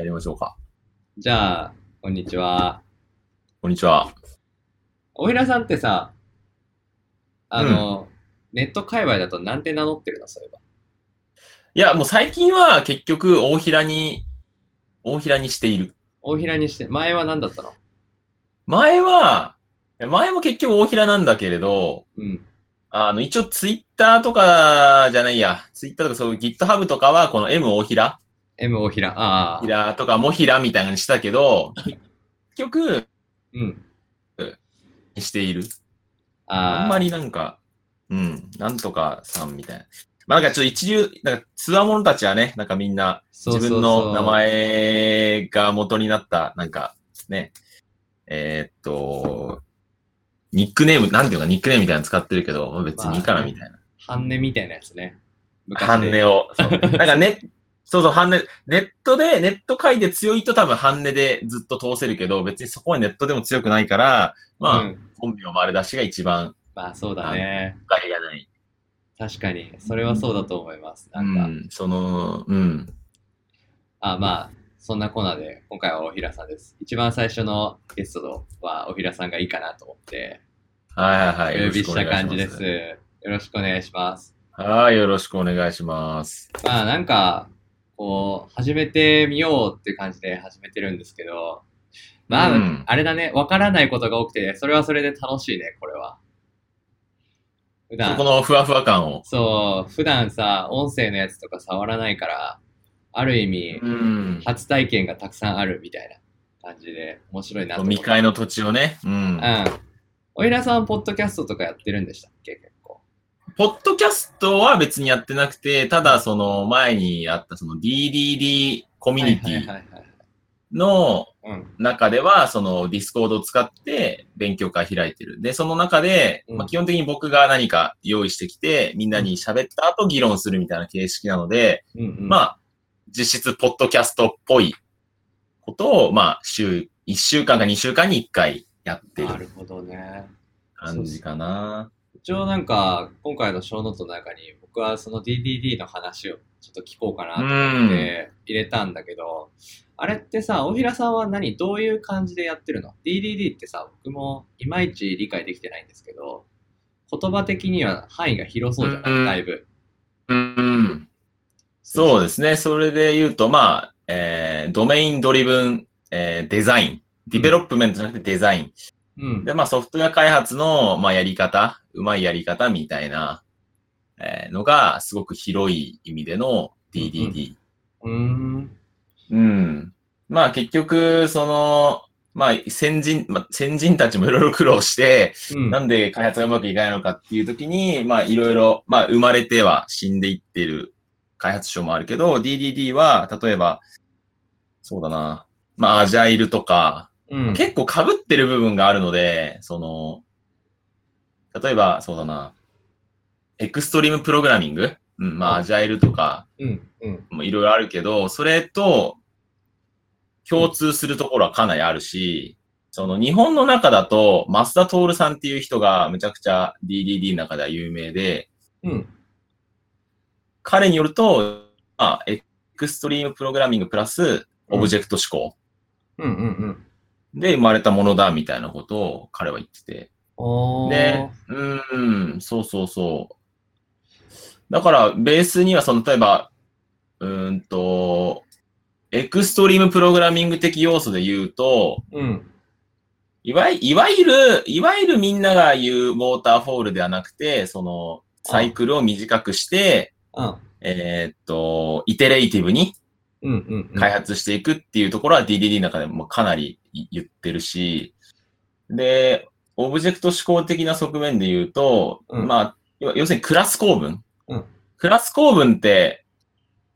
やりましょうか。じゃあ、こんにちは。こんにちは。おひらさんってさ、あの、ネット界隈だとなんて名乗ってるの？そういえば。いや、もう最近は結局、大平に、大平にしている。大平にして、前は何だったの？前は、前も結局大平なんだけれど、うん。あの、一応ツイッターとかじゃないや、ツイッターとかそういう GitHub とかは、この M 大平 M 大平。ああ。平とかも平みたいなのにしたけど、結局、うん。にしている。ああんまりなんか、うん、なんとかさんみたいな。まあなんかちょっと一流、なんかツアー者たちはね、なんかみんな自分の名前が元になった、なんかね、えーっと、ニックネーム、なんていうのかニックネームみたいなの使ってるけど、まあ別にいいかなみたいな。半値みたいなやつね。半値を。そうなんかね、そうそう、半値、ネットで、ネット界で強いと多分半値でずっと通せるけど、別にそこはネットでも強くないから、まあ、うん。本名丸出しが一番まあそうだね。害がない。確かに。それはそうだと思います。なか、うんん、その、うん。あまあ、そんなコーナーで、今回はおひらさんです。一番最初のゲストはおひらさんがいいかなと思って、はいはいはい。お呼びした感じでよろしくおす。よろしくお願いします。願いします。はい、よろしくお願いします。まあなんか、こう、始めてみようっていう感じで始めてるんですけど、まあ、うんあれだね、わからないことが多くて、それはそれで楽しいね、これは。普そ段こ、のふわふわ感を。そう、普段さ、音声のやつとか触らないから、ある意味、うん。初体験がたくさんあるみたいな感じで、面白いなと思って。未開の土地をね。うん。うん。おいらさん、ポッドキャストとかやってるんでしたっけ？ポッドキャストは別にやってなくて、ただその前にあったその DDD コミュニティ。のうん。中では、そのディスコードを使って勉強会開いてる。で、その中で、うんまあ、基本的に僕が何か用意してきて、みんなに喋った後議論するみたいな形式なので、うんうん、まあ、実質ポッドキャストっぽいことを、まあ、週、1週間か2週間に1回やってるなるほどね。感じかな。一応なんか、今回のショーノートの中に、僕はその DDD の話をちょっと聞こうかなと思って入れたんだけど、あれってさ、大平さんは何どういう感じでやってるの ?DDD ってさ、僕もいまいち理解できてないんですけど、言葉的には範囲が広そうじゃない、うんだいぶ。うん。そうですね。それで言うと、まあ、えー、 domain-driven、えー、 design。development じゃなくて design。うん。で、まあ、ソフトウェア開発の、まあ、やり方、うまいやり方みたいな、えーのが、すごく広い意味での DDD。うーん。うん。まあ、結局、その、まあ、先人、まあ、先人たちもいろいろ苦労して、うん。なんで開発がうまくいかないのかっていう時に、まあいろいろ、まあ生まれては死んでいってる開発書もあるけど、DDD は、例えば、そうだな、まあアジャイルとか、うん。結構被ってる部分があるので、その、例えば、そうだな、エクストリームプログラミング？うん、まあアジャイルとかうん。うん。もいろいろあるけど、それと共通するところはかなりあるし、その日本の中だと、増田徹さんっていう人がむちゃくちゃ DDD の中では有名で、うん。彼によると、まあ、エクストリームプログラミングプラスオブジェクト指向うん。うん。うん。で生まれたものだみたいなことを彼は言ってて。で、うーん、そうそうそう。だから、ベースには、その、例えば、うーんと、エクストリームプログラミング的要素で言うと、うん。いわいいわゆる、いわゆるみんなが言うウォーターフォールではなくて、その、サイクルを短くして、うん。えーっと、イテレイティブに。開発していくっていうところは DDD の中でもかなり言ってるし、で、オブジェクト思考的な側面で言うと、うんまあ、要要するにクラス構文。うんクラス構文って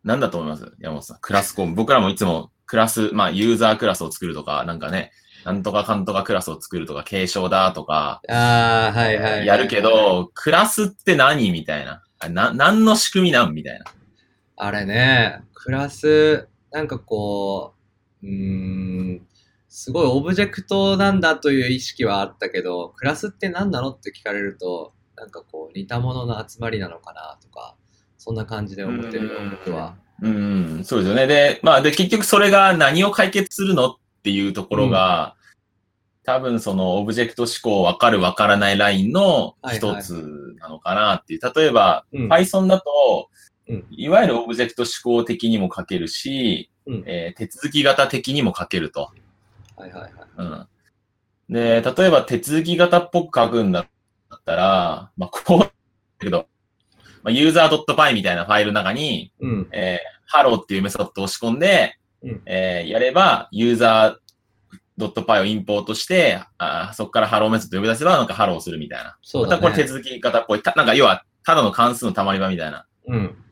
何だと思います？山本さん。クラス構文。僕らもいつもクラス、まあ、ユーザークラスを作るとか、なんかね、なんとかかんとかクラスを作るとか、継承だとか、ああ、はいはいはい。やるけど、クラスって何？みたいな。あな、何の仕組みなん？みたいな。あれね、クラス、なんかこう、うーん、すごいオブジェクトなんだという意識はあったけど、クラスって何なのって聞かれると、なんかこう似たものの集まりなのかなとか、そんな感じで思ってるよ、僕は。うん、そうですよね。で、まあ、で、結局それが何を解決するのっていうところが、多分そのオブジェクト思考分かる分からないラインの一つなのかなっていう。例えば、うん Python だと、うんいわゆるオブジェクト思考的にも書けるし、うんえー手続き型的にも書けると。はいはいはい。うん。で、例えば手続き型っぽく書くんだったら、まあ、こう、だけど、まあ、user.py みたいなファイルの中に、うん。えー、hello っていうメソッドを押し込んで、うんえーやれば、user.py をインポートして、あーそこから hello メソッド呼び出せば、なんか hello するみたいな。そうだね。またこれ手続き型っぽい。たなんか要は、ただの関数の溜まり場みたいなうん。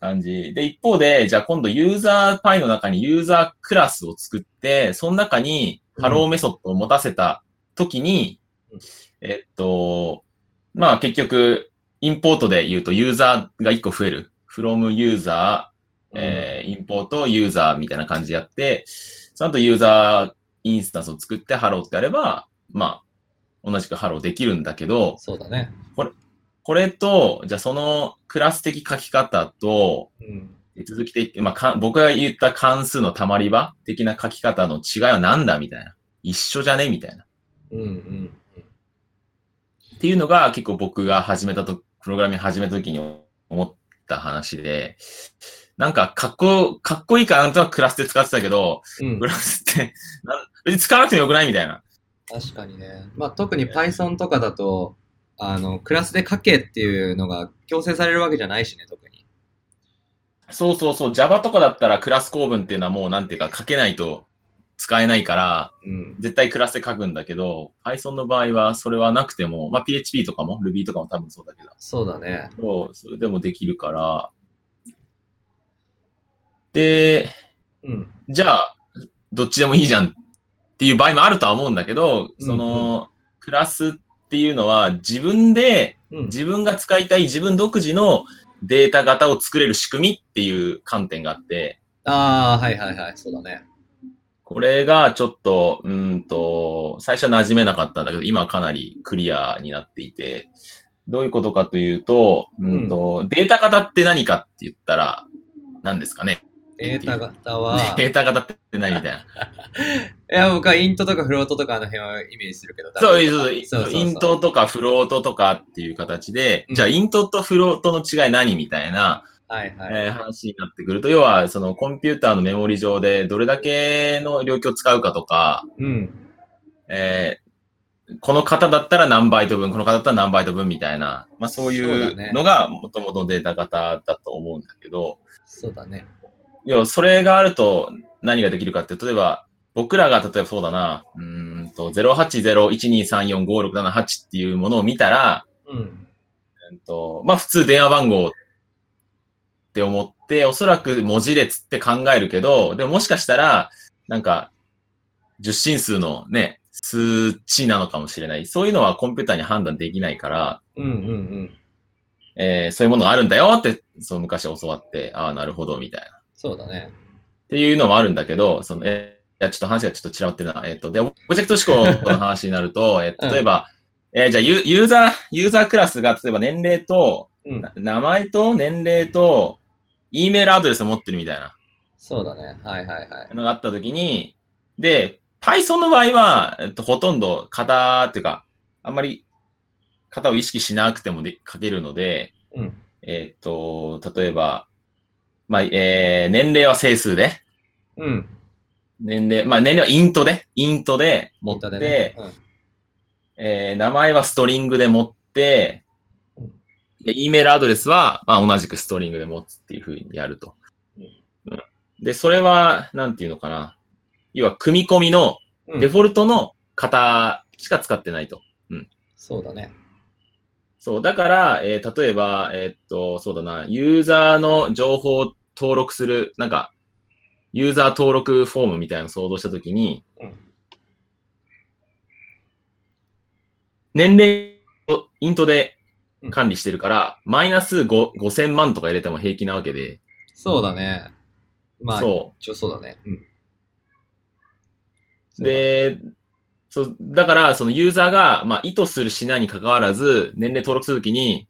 感じ。で、一方で、じゃあ今度ユーザーパイの中にユーザークラスを作って、その中にうんハローメソッドを持たせた時に、うんえっと、まあ結局、 import で言うとユーザーが1個増える。from ユーザー、えーインポートユーザーみたいな感じでやって、その後ユーザーインスタンスを作ってハローってやれば、まあ、同じくハローできるんだけど、そうだね。これと、じゃあそのクラス的書き方と、うん。手続き的、まあか、僕が言った関数の溜まり場的な書き方の違いは何だみたいな。一緒じゃねみたいな。うんうん。っていうのが結構僕が始めたと、プログラミング始めた時に思った話で、なんかかっこ、かっこいいからなんとなくクラスで使ってたけど、うんク。ラスって、なん別に使わなくてもよくないみたいな。確かにね。まあ特に Python とかだと、あの、クラスで書けっていうのが強制されるわけじゃないしね、特に。そうそうそう、Java とかだったらクラス構文っていうのはもうなんていうか書けないと使えないから、うん。絶対クラスで書くんだけど、Python の場合はそれはなくても、まあ PHP とかも Ruby とかも多分そうだけど、そうだね。そうそれでもできるから、で、うん。じゃあ、どっちでもいいじゃんっていう場合もあるとは思うんだけど、その、クラスっていうのは自分で、うん。自分が使いたい自分独自のデータ型を作れる仕組みっていう観点があって、ああ、はいはいはい。そうだね。これがちょっと、うーんと、最初は馴染めなかったんだけど、今はかなりクリアになっていて、どういうことかというと、うんとデータ型って何かって言ったら、何ですかねデータ型は、データ型って何みたいな。いや、僕はイントとかフロートとかあの辺をイメージするけど。そうそうそうイントとかフロートとかっていう形で、うんじゃあイントとフロートの違い何みたいな、はいはい。えー話になってくると、要はそのコンピューターのメモリ上でどれだけの領域を使うかとか、うん。えーこの型だったら何バイト分、この型だったら何バイト分みたいな、まあそういうのがもともとデータ型だと思うんだけど、そうだね。要はそれがあると何ができるかって、例えば僕らが例えばそうだな、うーんと08012345678っていうものを見たら、うん。うんとまあ普通電話番号って思って、おそらく文字列って考えるけど、でももしかしたら、なんか、十進数のね、数値なのかもしれない。そういうのはコンピューターに判断できないから、うんうんうん。えーそういうものがあるんだよって、そう昔教わって、ああ、なるほど、みたいな。っそうだね。ていうのもあるんだけど、その、えーいや、ちょっと話がちょっと散らばってるな。えっ、と、で、オブジェクト思考の話になると、えー例えば、えーじゃあユ、ユーザー、ユーザークラスが、例えば年齢と、うん。な名前と年齢と、E メールアドレスを持ってるみたいなそうだね。はいはいはい。のがあったときに、で、Python の場合は、えっと、ほとんど型っていうか、あんまり型を意識しなくてもで書けるので、うん。えっと、例えば、まあ、えー、年齢は整数で、うん。年齢、まあ年齢はイントで、イントで持って、ね。うんえー名前はストリングで持ってうん、で、E メールアドレスは、まあ、同じくストリングで持つっていうふうにやると。うんうんで、それは、なんていうのかな。要は、組み込みのうんデフォルトの型しか使ってないと。そうだね。そう。だから、えー例えば、えーっと、そうだな、ユーザーの情報を登録する、なんか、ユーザー登録フォームみたいなのを想像したときに、うん年齢をイントで管理してるから、マイナス5 5000万とか入れても平気なわけで、そうだね。まあ、そ一応そうだね。うん。う。で、そう、だから、そのユーザーが、まあ、意図するしないに関わらず、年齢登録するときに、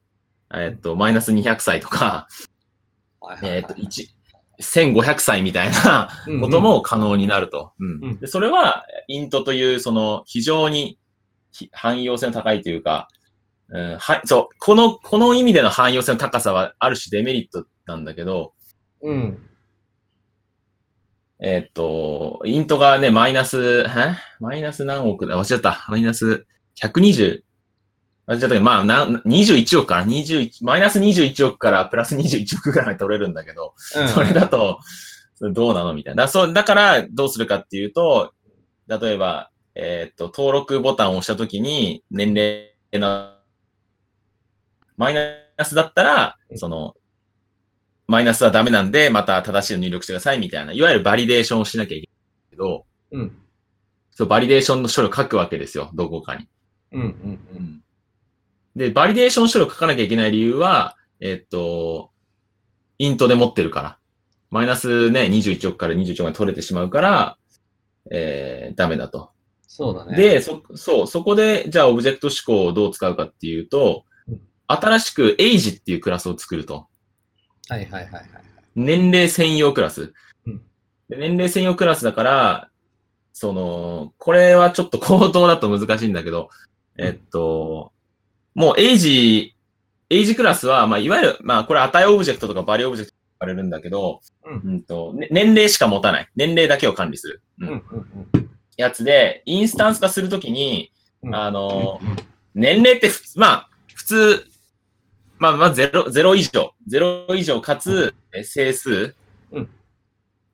えーっと、マイナス200歳とか、えーっと、1、1500歳みたいなうんことも可能になると。うんうんでそれは、イントという、その、非常にひ汎用性の高いというか、うん、は、そう、この、この意味での汎用性の高さは、ある種デメリットなんだけど、うん。えーっと、イントがね、マイナス、え？マイナス何億だ？忘れちゃった。マイナス120、忘れちゃったけど、まあ、なん21億から、21、マイナス21億からプラス21億ぐらい取れるんだけど、うん。それだと、どうなの？みたいな。だそうだから、どうするかっていうと、例えば、えーっと、登録ボタンを押したときに、年齢の、マイナスだったら、その、マイナスはダメなんで、また正しいの入力してくださいみたいな、いわゆるバリデーションをしなきゃいけないけど、うん。そう、バリデーションの処理を書くわけですよ、どこかに。うん。うん。で、バリデーション処理を書かなきゃいけない理由は、えーっと、 int で持ってるから。マイナスね、21億から21億まで取れてしまうから、えー、ダメだと。そうだね。で、そ、そう、そこで、じゃあオブジェクト指向をどう使うかっていうとうん、新しくエイジっていうクラスを作ると。はいはいはいはい。年齢専用クラス。うんで年齢専用クラスだから、その、これはちょっと口頭だと難しいんだけど、えっと、もうエイジ、エイジクラスは、まあ、いわゆる、まあ、これ値オブジェクトとかバリューオブジェクトと言われるんだけど、うんうんとね年齢しか持たない。年齢だけを管理する。うんうんうんやつで、インスタンス化するときに、うんあの、年齢ってまあ、普通、まあ、まあ、ゼロ、ゼロ以上。ゼロ以上かつ、え整数。うん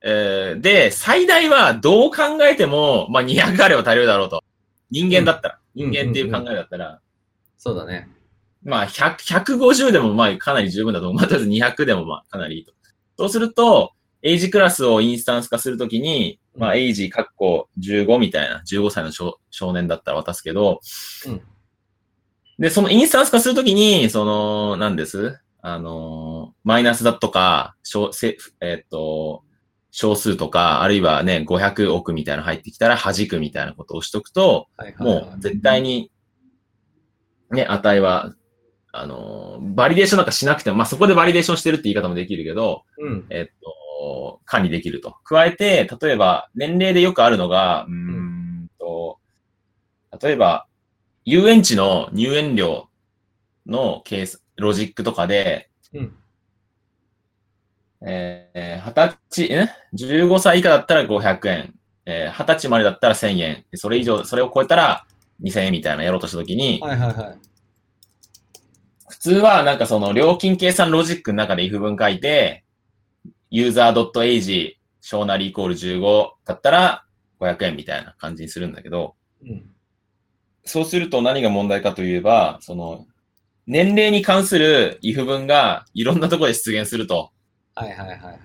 えーで、最大はどう考えても、まあ、200あれば足りるだろうと。人間だったら。うん人間っていう考えだったら、そうだね。まあ、100、150でもまあ、かなり十分だと思う。まあ、とりあえず200でもまあ、かなりいいと。そうすると、エイジクラスをインスタンス化するときに、まあ、エイジ、カッコ15みたいな、15歳の少少年だったら渡すけど、うんで、そのインスタンス化するときに、その、なんです？あの、マイナスだとか、小せえっと、小数とか、あるいはね、500億みたいなの入ってきたら弾くみたいなことをしとくと、はいはいはい。もう絶対に、ね、値は、あの、バリデーションなんかしなくても、まあ、そこでバリデーションしてるって言い方もできるけど、うん。えっと、管理できると。加えて、例えば、年齢でよくあるのが、うーんと、例えば、遊園地の入園料のケース、ロジックとかで、うんえー、20歳、え ?15 歳以下だったら500円。えー、20歳までだったら1000円。それ以上、それを超えたら2000円みたいなやろうとしたときに、はいはいはい。普通はなんかその料金計算ロジックの中で if 文書いて、user.age 小なりイコール15だったら500円みたいな感じにするんだけど、うん。そうすると何が問題かといえば、その、年齢に関する if 文がいろんなところで出現すると。はいはいはいはい。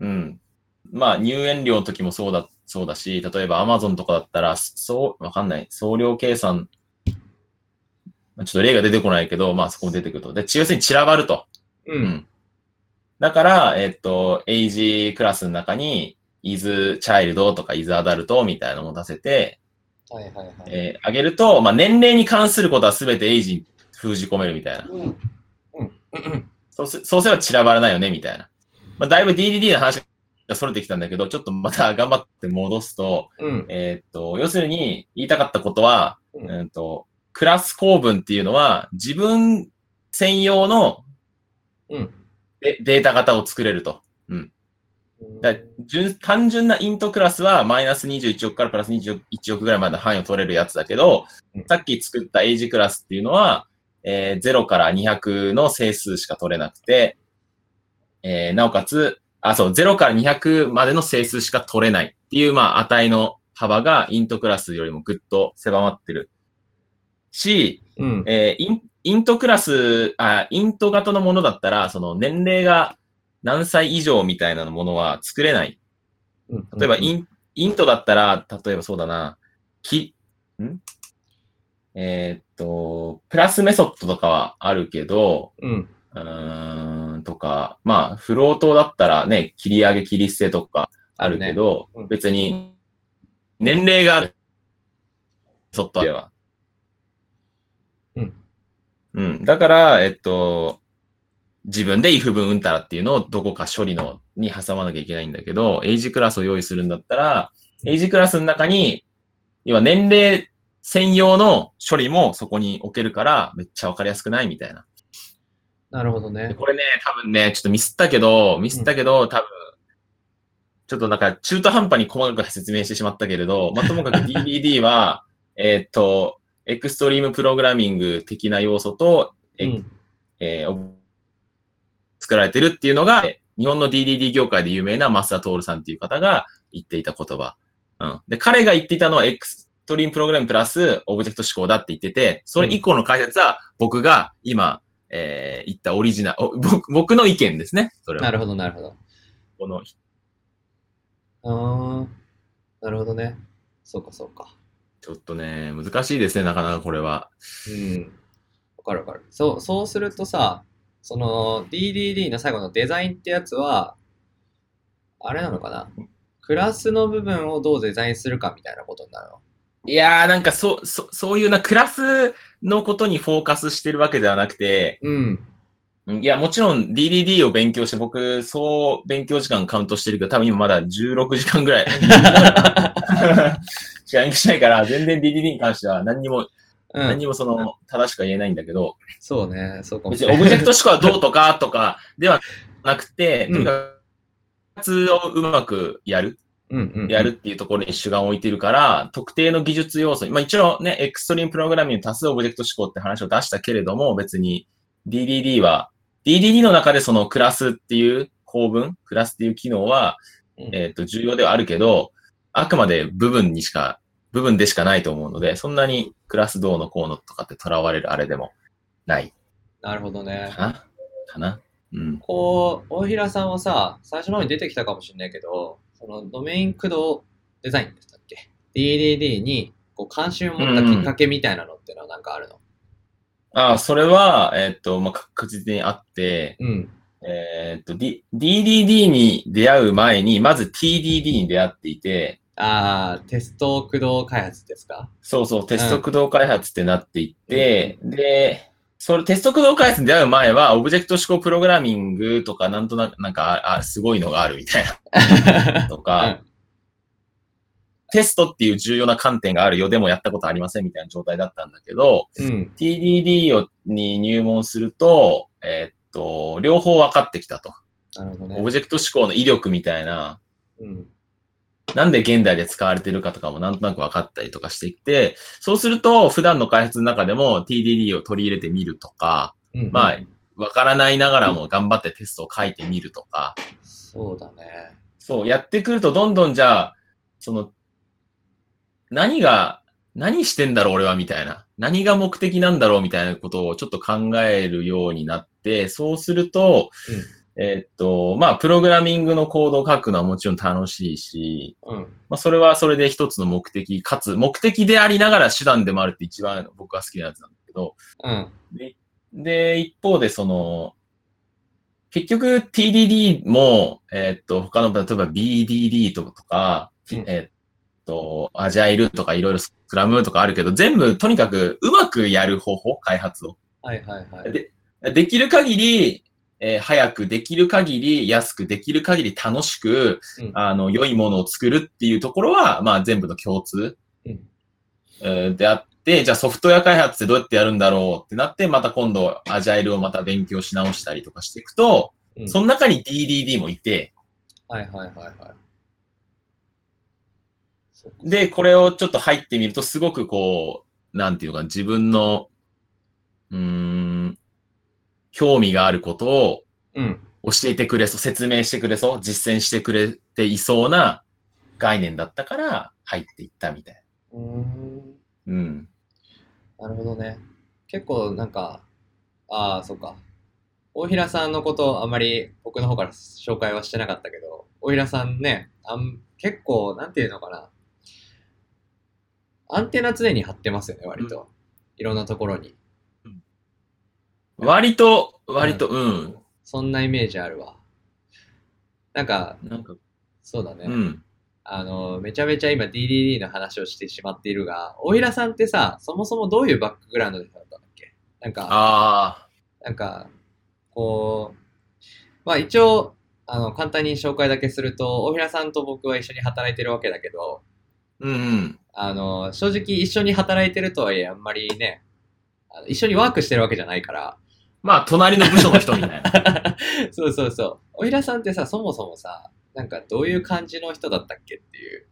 うん。まあ入園料の時もそうだ、そうだし、例えば Amazon とかだったら、そう、わかんない。送料計算、まあちょっと例が出てこないけど、まあそこも出てくると。で、要するに散らばると。う。うんん。だから、えっと、エイジクラスの中に、is child とか is adult みたいなのを出せて、はいはいはい。えー、あげると、まあ、年齢に関することはすべてエイジに封じ込めるみたいな。うん。うん。うん。そうす、そうすれば散らばらないよね、みたいな。まあ、だいぶ DDD の話が逸れてきたんだけど、ちょっとまた頑張って戻すと、うん。えーっと、要するに言いたかったことは、うんえーっと、クラス構文っていうのは自分専用のうん。デデータ型を作れると。だ純単純なイントクラスはマイナス21億からプラス21億ぐらいまで範囲を取れるやつだけど、うんさっき作ったエイジクラスっていうのは、えー0から200の整数しか取れなくて、えーなおかつ、あ、そう、0から200までの整数しか取れないっていう、まあ、値の幅がイントクラスよりもぐっと狭まってる。し、うん。えーイン、イントクラス、あ、イント型のものだったら、その年齢が何歳以上みたいなものは作れない。うん。例えば、イン、イントだったら、例えばそうだな、き、ん？えーっと、プラスメソッドとかはあるけど、うん。うーん、とか、まあ、フロートだったらね、切り上げ、切り捨てとかあるけど、うん別に、年齢がある。メソッドでは。うん。うん。だから、えっと、自分で if 文うんたらっていうのをどこか処理のに挟まなきゃいけないんだけど、エイジクラスを用意するんだったら、エイジクラスの中に、要は年齢専用の処理もそこに置けるから、めっちゃわかりやすくないみたいな。なるほどね。でこれね、多分ね、ちょっとミスったけど、ミスったけど、多分、ちょっとなんか中途半端に細かく説明してしまったけれど、まあ、ともかく DDD は、えーっと、エクストリームプログラミング的な要素と、えうん。えーお作られてるっていうのが、日本の DDD 業界で有名な増田亨さんっていう方が言っていた言葉。うん。で、彼が言っていたのはエクストリームプログラムプラスオブジェクト指向だって言ってて、それ以降の解説は僕が今、えー言ったオリジナル、お僕僕の意見ですね。それは。なるほど、なるほど。このあー、なるほどね。そうか、そうか。ちょっとね、難しいですね、なかなかこれは。うん。わかるわかる。そう、そうするとさ、その DDD の最後のデザインってやつは、あれなのかな？クラスの部分をどうデザインするかみたいなことになるの？いやー、なんかそう、そそういうな、クラスのことにフォーカスしてるわけではなくて、うん。いや、もちろん DDD を勉強して、僕、そう勉強時間カウントしてるけど、多分今まだ16時間ぐらいしか勉強しないから、全然 DDD に関しては何にも、うん。何にもその、正しくは言えないんだけど、そうね。そうかも別しれない。にオブジェクト思考はどうとかとかではなくて、うんとにかく、活をうまくやる、うんうん。やるっていうところに主眼を置いてるから、特定の技術要素に、まあ一応ね、エクストリームプログラミング多数オブジェクト思考って話を出したけれども、別に DDD は、DDD の中でそのクラスっていう構文、クラスっていう機能は、うんえっ、と、重要ではあるけど、あくまで部分にしか、部分でしかないと思うので、そんなにクラスどうのこうのとかって囚われるあれでもないなるほどね。かな？かな？うん。こう、大平さんはさ、最初の方に出てきたかもしれないけど、そのドメイン駆動デザインでしたっけ ?DDD にこう関心を持ったきっかけみたいなのってのはなんかあるの？ああ、それは、えっ、と、まあ、確実にあって、うん。えっ、と、D、DDD に出会う前に、まず TDD に出会っていて、あー、テスト駆動開発ですか？そうそう、テスト駆動開発ってなっていって、で、それテスト駆動開発に出会う前は、オブジェクト思考プログラミングとか、なんとなく、なんか、あ、あすごいのがあるみたいな、とか、テストっていう重要な観点があるよ、でもやったことありませんみたいな状態だったんだけど、うん。TDD をに入門すると、えーっと、両方分かってきたと。なるほどね。オブジェクト思考の威力みたいな、うん。なんで現代で使われてるかとかもなんとなく分かったりとかしてきて、そうすると普段の開発の中でも TDD を取り入れてみるとか、うん、まあ、分からないながらも頑張ってテストを書いてみるとか、そうだね。そう、やってくるとどんどんじゃあ、その、何が、何してんだろう俺はみたいな。何が目的なんだろうみたいなことをちょっと考えるようになって、そうすると、えーっと、まあ、プログラミングのコードを書くのはもちろん楽しいし、うん。まあ、それはそれで一つの目的、かつ目的でありながら手段でもあるって一番僕は好きなやつなんだけど、うん。で、で一方でその、結局 TDD も、えーっと、他の、例えば BDD とか、うんえーっと、アジャイルとかいろいろスクラムとかあるけど、全部とにかくうまくやる方法、開発を。はいはいはい。で、できる限り、えー早く、できる限り安く、できる限り楽しく、うん。あの、良いものを作るっていうところは、まあ全部の共通、うん。えーであって、じゃあソフトウェア開発ってどうやってやるんだろうってなって、また今度アジャイルをまた勉強し直したりとかしていくと、うん。その中に DDD もいて、はいはいはいはい。で、これをちょっと入ってみると、すごくこう、なんていうのかな、自分の、うーん、興味があることをうん。教えてくれそう、説明してくれそう、実践してくれていそうな概念だったから入っていったみたいな。うーん。うん。なるほどね。結構なんか、ああ、そっか。大平さんのことあまり僕の方から紹介はしてなかったけど、大平さんね、あん結構、なんていうのかな。アンテナ常に張ってますよね、割と。いろんなところに。割と、割と、うん。そんなイメージあるわ。なんか、なんか、そうだね。うん。あの、めちゃめちゃ今 DDD の話をしてしまっているが、大平さんってさ、そもそもどういうバックグラウンドでだったんだっけ？なんか、あなんか、こう、まあ一応、あの、簡単に紹介だけすると、大平さんと僕は一緒に働いてるわけだけど、うんうん。あの、正直一緒に働いてるとはいえ、あんまりね、あの一緒にワークしてるわけじゃないから、まあ、隣の部署の人みたいな。そうそうそう。大平さんってさ、そもそもさ、なんかどういう感じの人だったっけっていう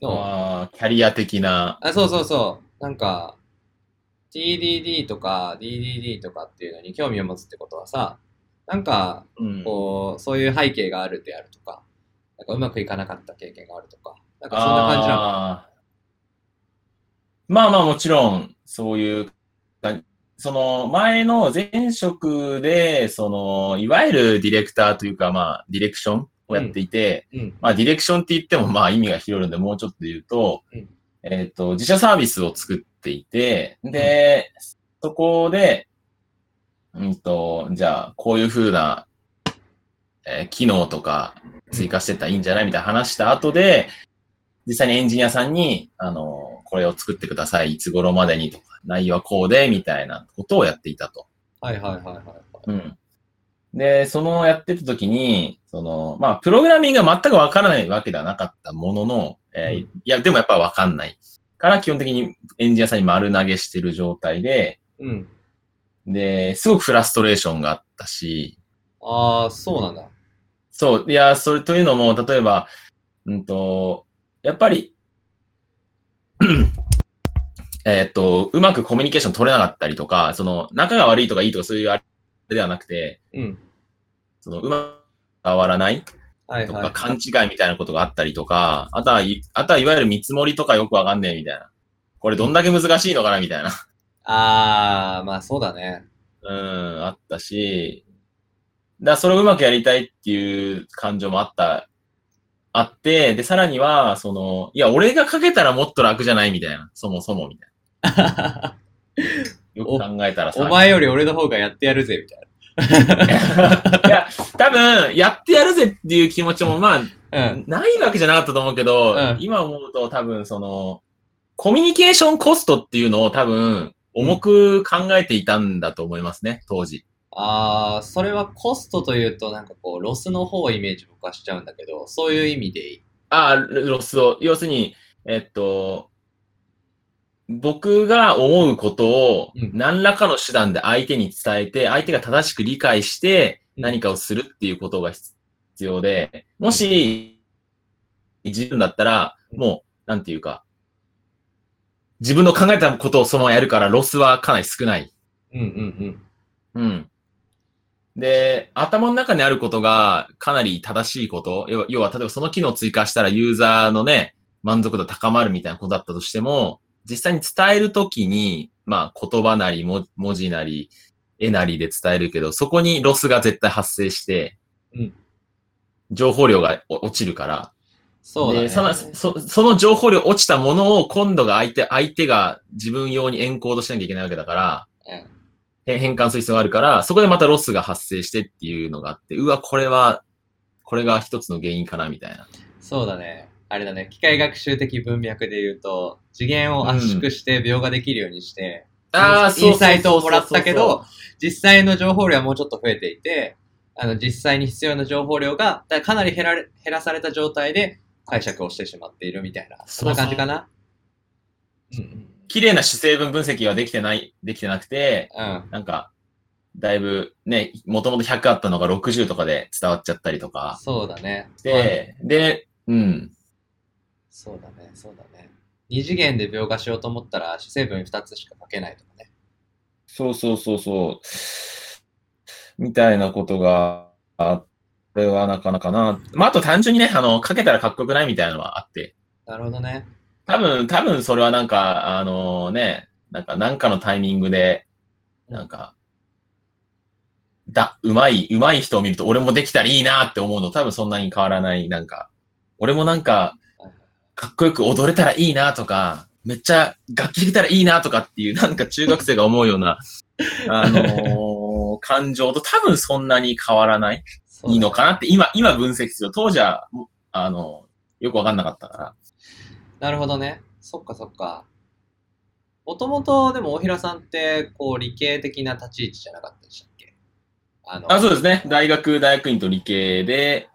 のをまあ、キャリア的な。あ、そうそうそう。なんか、TDD とか DDD とかっていうのに興味を持つってことはさ、なんか、うん。こう、そういう背景があるであるとか、なんかうまくいかなかった経験があるとか、なんかそんな感じなの？まあまあもちろん、そういう、その前の前職で、その、いわゆるディレクターというか、まあ、ディレクションをやっていて、うん。まあ、ディレクションって言っても、まあ、意味が広いので、もうちょっと言うと、うんえっ、と、自社サービスを作っていて、で、そこで、うんと、じゃあ、こういう風な、えー機能とか追加してったらいいんじゃないみたいな話した後で、実際にエンジニアさんに、あの、これを作ってください。いつ頃までにとか、内容はこうで、みたいなことをやっていたと。はいはいはいはいはい。うん。で、そのやってた時に、その、まあ、プログラミングが全くわからないわけではなかったものの、えーうんいや、でもやっぱわかんない。から基本的にエンジニアさんに丸投げしてる状態で、うん。で、すごくフラストレーションがあったし、ああ、そうなんだ。そう、いや、それというのも、例えば、うんと、やっぱり、えーっと、うまくコミュニケーション取れなかったりとか、その、仲が悪いとかいいとかそういうあれではなくて、うん。その、うまく伝わらないとか。勘違いみたいなことがあったりとか、あとは、いあとはいわゆる見積もりとかよくわかんねえみたいな。これどんだけ難しいのかなみたいな。ああ、まあそうだね。うん、あったし、だからそれをうまくやりたいっていう感情もあった、あって、で、さらには、その、いや、俺がかけたらもっと楽じゃないみたいな。そもそもみたいな。よく考えたらさ。お前より俺の方がやってやるぜ、みたい いや、多分、やってやるぜっていう気持ちも、まあ、な。うん。ないわけじゃなかったと思うけど、うん今思うと多分その、コミュニケーションコストっていうのを多分、重く考えていたんだと思いますね、当時。ああ、それはコストというと、なんかこう、ロスの方をイメージ僕はしちゃうんだけど、そういう意味でいい。ああ、ロスを、要するに、えっと、僕が思うことをうん。何らかの手段で相手に伝えて、相手が正しく理解してうん。何かをするっていうことが必要で、もし自分だったら、もう、なんていうか、自分の考えたことをそのままやるからロスはかなり少ない。うんうんうん。で、頭の中にあることがかなり正しいこと、要は、要は例えばその機能を追加したらユーザーのね、満足度高まるみたいなことだったとしても、実際に伝えるときに、まあ言葉なりも文字なり、絵なりで伝えるけど、そこにロスが絶対発生して、うん情報量がお落ちるから、そうだね。でそのそその情報量落ちたものを今度が相手、相手が自分用にエンコードしなきゃいけないわけだから、うん変変換する必要があるから、そこでまたロスが発生してっていうのがあって、うわ、これは、これが一つの原因かな、みたいな。そうだね。あれだね。機械学習的文脈で言うと、次元を圧縮して描画できるようにして、ああ、インサイトをもらったけそうそうど、実際の情報量はもうちょっと増えていて、あの、実際に必要な情報量がだかなり減られ減らされた状態で解釈をしてしまっているみたいな、そんな感じかな？うん綺麗な主成分分析はできてない、できてなくて、うん。うん。なんか、だいぶね、もともと100あったのが60とかで伝わっちゃったりとか。そうだね。で、で、うん。そうだね、そうだね。二次元で描画しようと思ったら主成分2つしか書けないとかね。そうそうそうそう。みたいなことがあってはなかなかな。まあ、あと単純にね、あの、かけたらかっこよくないみたいなのはあって。なるほどね。多分、多分それはなんか、あのね、なんか、なんかのタイミングで、なんか、だ、うまい、うまい人を見ると俺もできたらいいなって思うの多分そんなに変わらない。なんか、俺もなんか、かっこよく踊れたらいいなとか、めっちゃ楽器弾けたらいいなとかっていう、なんか中学生が思うような、あのー感情と多分そんなに変わらない、いいのかなって今、今分析する。当時は、あの、よくわかんなかったから。なるほどね。そっかそっか。もともと、でも、大平さんって、こう、理系的な立ち位置じゃなかったでしたっけ？あの、あ、そうですね。大学、大学院と理系で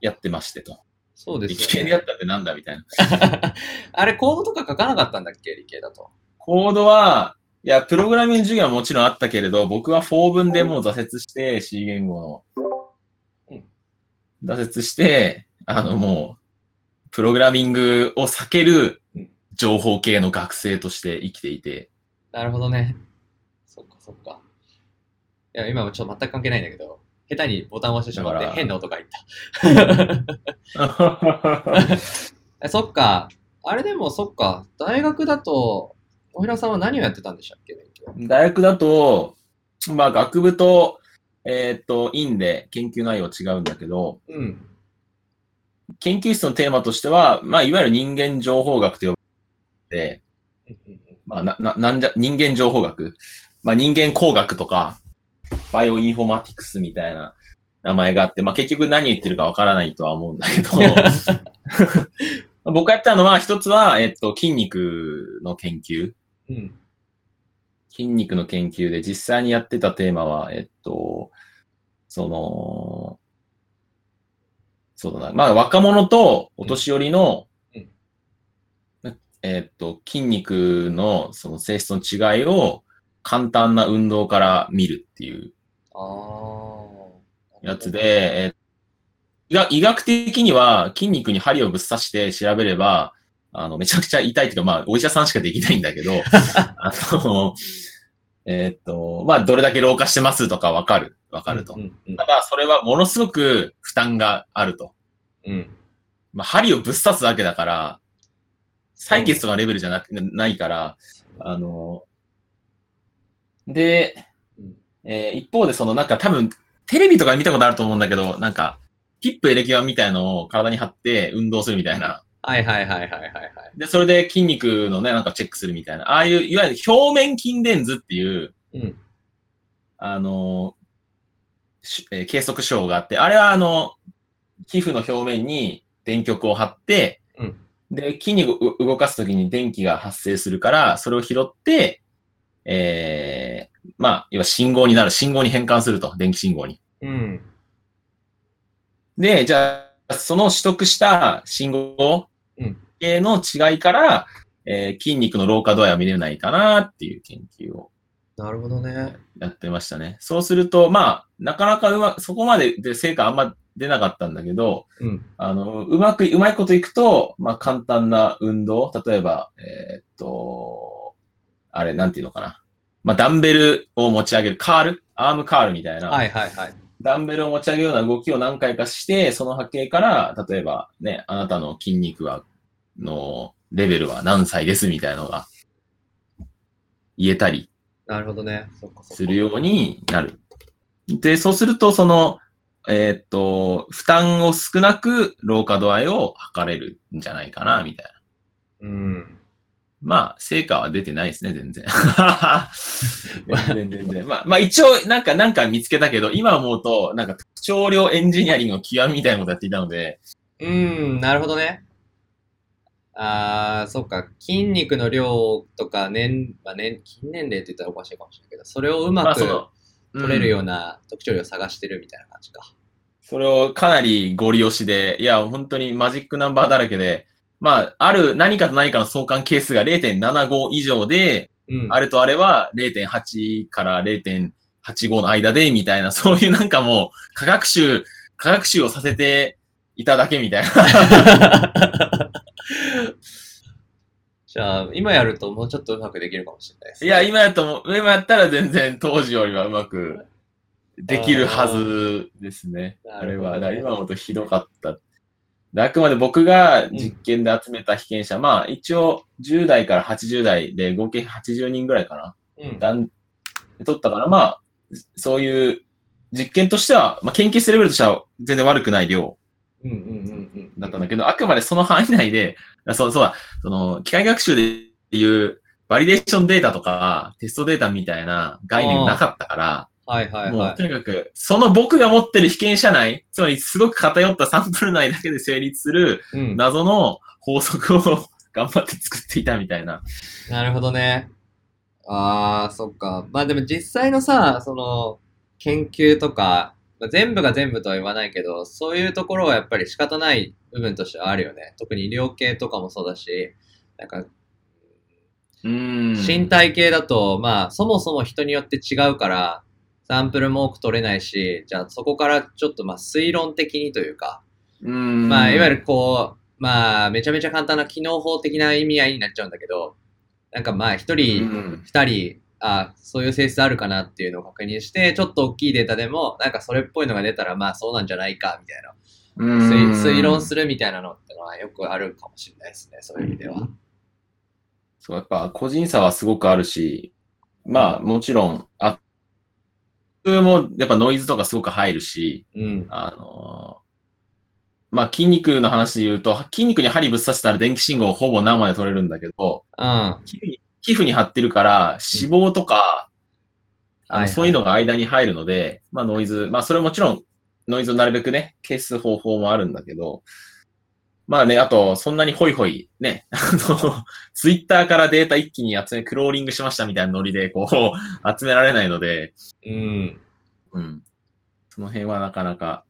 やってましてと。そうで理すよね。系でやったってなんだみたいな。あれ、コードとか書かなかったんだっけ？理系だと。コードは、いや、プログラミング授業はもちろんあったけれど、僕は4分でもう挫折して、C 言語のうん。挫折して、あのもう、プログラミングを避けるうん情報系の学生として生きていて。なるほどね。そっかそっか。いや、今はちょっと全く関係ないんだけど、下手にボタンを押してしまって変な音が入った。え そっか。あれでもそっか。大学だと、小平さんは何をやってたんでしたっけ。大学だと、まあ学部と、えーっと、院で研究内容違うんだけど、うん。研究室のテーマとしては、まあいわゆる人間情報学と呼ばれて、まあ、な、な、なんじゃ、人間情報学。まあ、人間工学とか、バイオインフォマティクスみたいな名前があって、まあ、結局何言ってるかわからないとは思うんだけど、僕がやったのは、一つは、えっと、筋肉の研究。うん。筋肉の研究で実際にやってたテーマは、えっと、その、そうだな。まあ、若者とお年寄りの、うんえっと、筋肉のその性質の違いを簡単な運動から見るっていう。やつで、えー医学的には筋肉に針をぶっ刺して調べれば、あの、めちゃくちゃ痛いっていうか、まあ、お医者さんしかできないんだけど、あの、えーっと、まあ、どれだけ老化してますとかわかる。わかるとう。んうんただ、それはものすごく負担があると。うん。まあ、針をぶっ刺すだけだから、採血とかレベルじゃなく、ないから、あの、で、うんえー一方でそのなんか多分、テレビとかで見たことあると思うんだけど、なんか、ヒップエレキ板みたいのを体に貼って運動するみたいな。はいはいはいはいはいはい。で、それで筋肉のね、なんかチェックするみたいな。ああいう、いわゆる表面筋電図っていう、うん。あの、しえー計測章があって、あれはあの、皮膚の表面に電極を貼って、うんで、筋肉をう動かすときに電気が発生するから、それを拾って、えー、まあ、要は信号になる、信号に変換すると、電気信号に。うん。で、じゃあ、その取得した信号うん系の違いから、えー筋肉の老化度合いを見れないかなっていう研究をなるほどね。やってましたね。そうすると、まあ、なかなかうま、そこまでで成果あんま出なかったんだけど、うん。あの、うまく、うまいこといくと、まあ、簡単な運動、例えば、えーっと、あれ、なんていうのかな。まあ、ダンベルを持ち上げる、カール？アームカールみたいな、はいはいはい。ダンベルを持ち上げるような動きを何回かして、その波形から、例えばね、あなたの筋肉は、のレベルは何歳ですみたいなのが言えたりなるほどね。するようになる。で、そうすると、その、えーっと、負担を少なく老化度合いを測れるんじゃないかな、みたいな。うん。まあ、成果は出てないですね、全然。全然、全然。まあ、まあ一応、なんか、なんか見つけたけど、今思うと、なんか特徴量エンジニアリングの極みみたいなことやっていたので、うん、なるほどね。あー、そっか。筋肉の量とか年、まあ、年、筋年齢って言ったらおかしいかもしれないけど、それをうままあ、く取れるよううんな特徴量を探してるみたいな感じか。それをかなりゴリ押しで、いや、本当にマジックナンバーだらけで、まあ、ある何かと何かの相関係数が0.75以上で、うん。あれとあれは0.8から0.85の間で、みたいな、そういうなんかもう、科学習、科学習をさせていただけみたいな。じゃあ、今やるともうちょっとうまくできるかもしれないです、いや、今やったも、今やったら全然当時よりはうまくできるはずですね。あーあれは。今思うとひどかった。であくまで僕が実験で集めた被験者、まあ一応10代から80代で合計80人ぐらいかな。うん。だん取ったから、まあ、そういう実験としては、まあ研究するレベルとしては全然悪くない量うんうんうんうん。だったんだけど、あくまでその範囲内で、あ そうそうだ、その、機械学習でいう、バリデーションデータとか、テストデータみたいな概念なかったから、はいはいもう、はい。とにかく、その僕が持ってる被験者内、つまりすごく偏ったサンプル内だけで成立するうん。謎の法則を 頑張って作っていたみたいな。なるほどね。ああ、そっか。まあでも実際のさ、その、研究とか、まあ、全部が全部とは言わないけど、そういうところはやっぱり仕方ない部分としてはあるよね。特に医療系とかもそうだし、なんか、うん。身体系だと、まあ、そもそも人によって違うから、サンプルも多く取れないし、じゃあそこからちょっとまあ推論的にというか、うん。まあ、いわゆるこう、まあ、めちゃめちゃ簡単な機能法的な意味合いになっちゃうんだけど、なんかまあ、一う人、ん、二人、あそういう性質あるかなっていうのを確認して、ちょっと大きいデータでも、なんかそれっぽいのが出たら、まあそうなんじゃないか、みたいな。うん推推論するみたいなのってのはよくあるかもしれないですね、そういう意味では。そう、やっぱ個人差はすごくあるし、まあもちろん、あ、僕もやっぱノイズとかすごく入るし、うん。あのーまあ筋肉の話で言うと、筋肉に針ぶっ刺したら電気信号ほぼ生で取れるんだけど、うん。皮膚に皮膚に貼ってるから脂肪とか、あのはいはいそういうのが間に入るので、まあノイズ、まあそれもちろんノイズをなるべくね、消す方法もあるんだけど、まあね、あと、そんなにホイホイ、ね、あの、ツイッターからデータ一気に集め、クローリングしましたみたいなノリで、こう、集められないので、うん。うん。その辺はなかなか、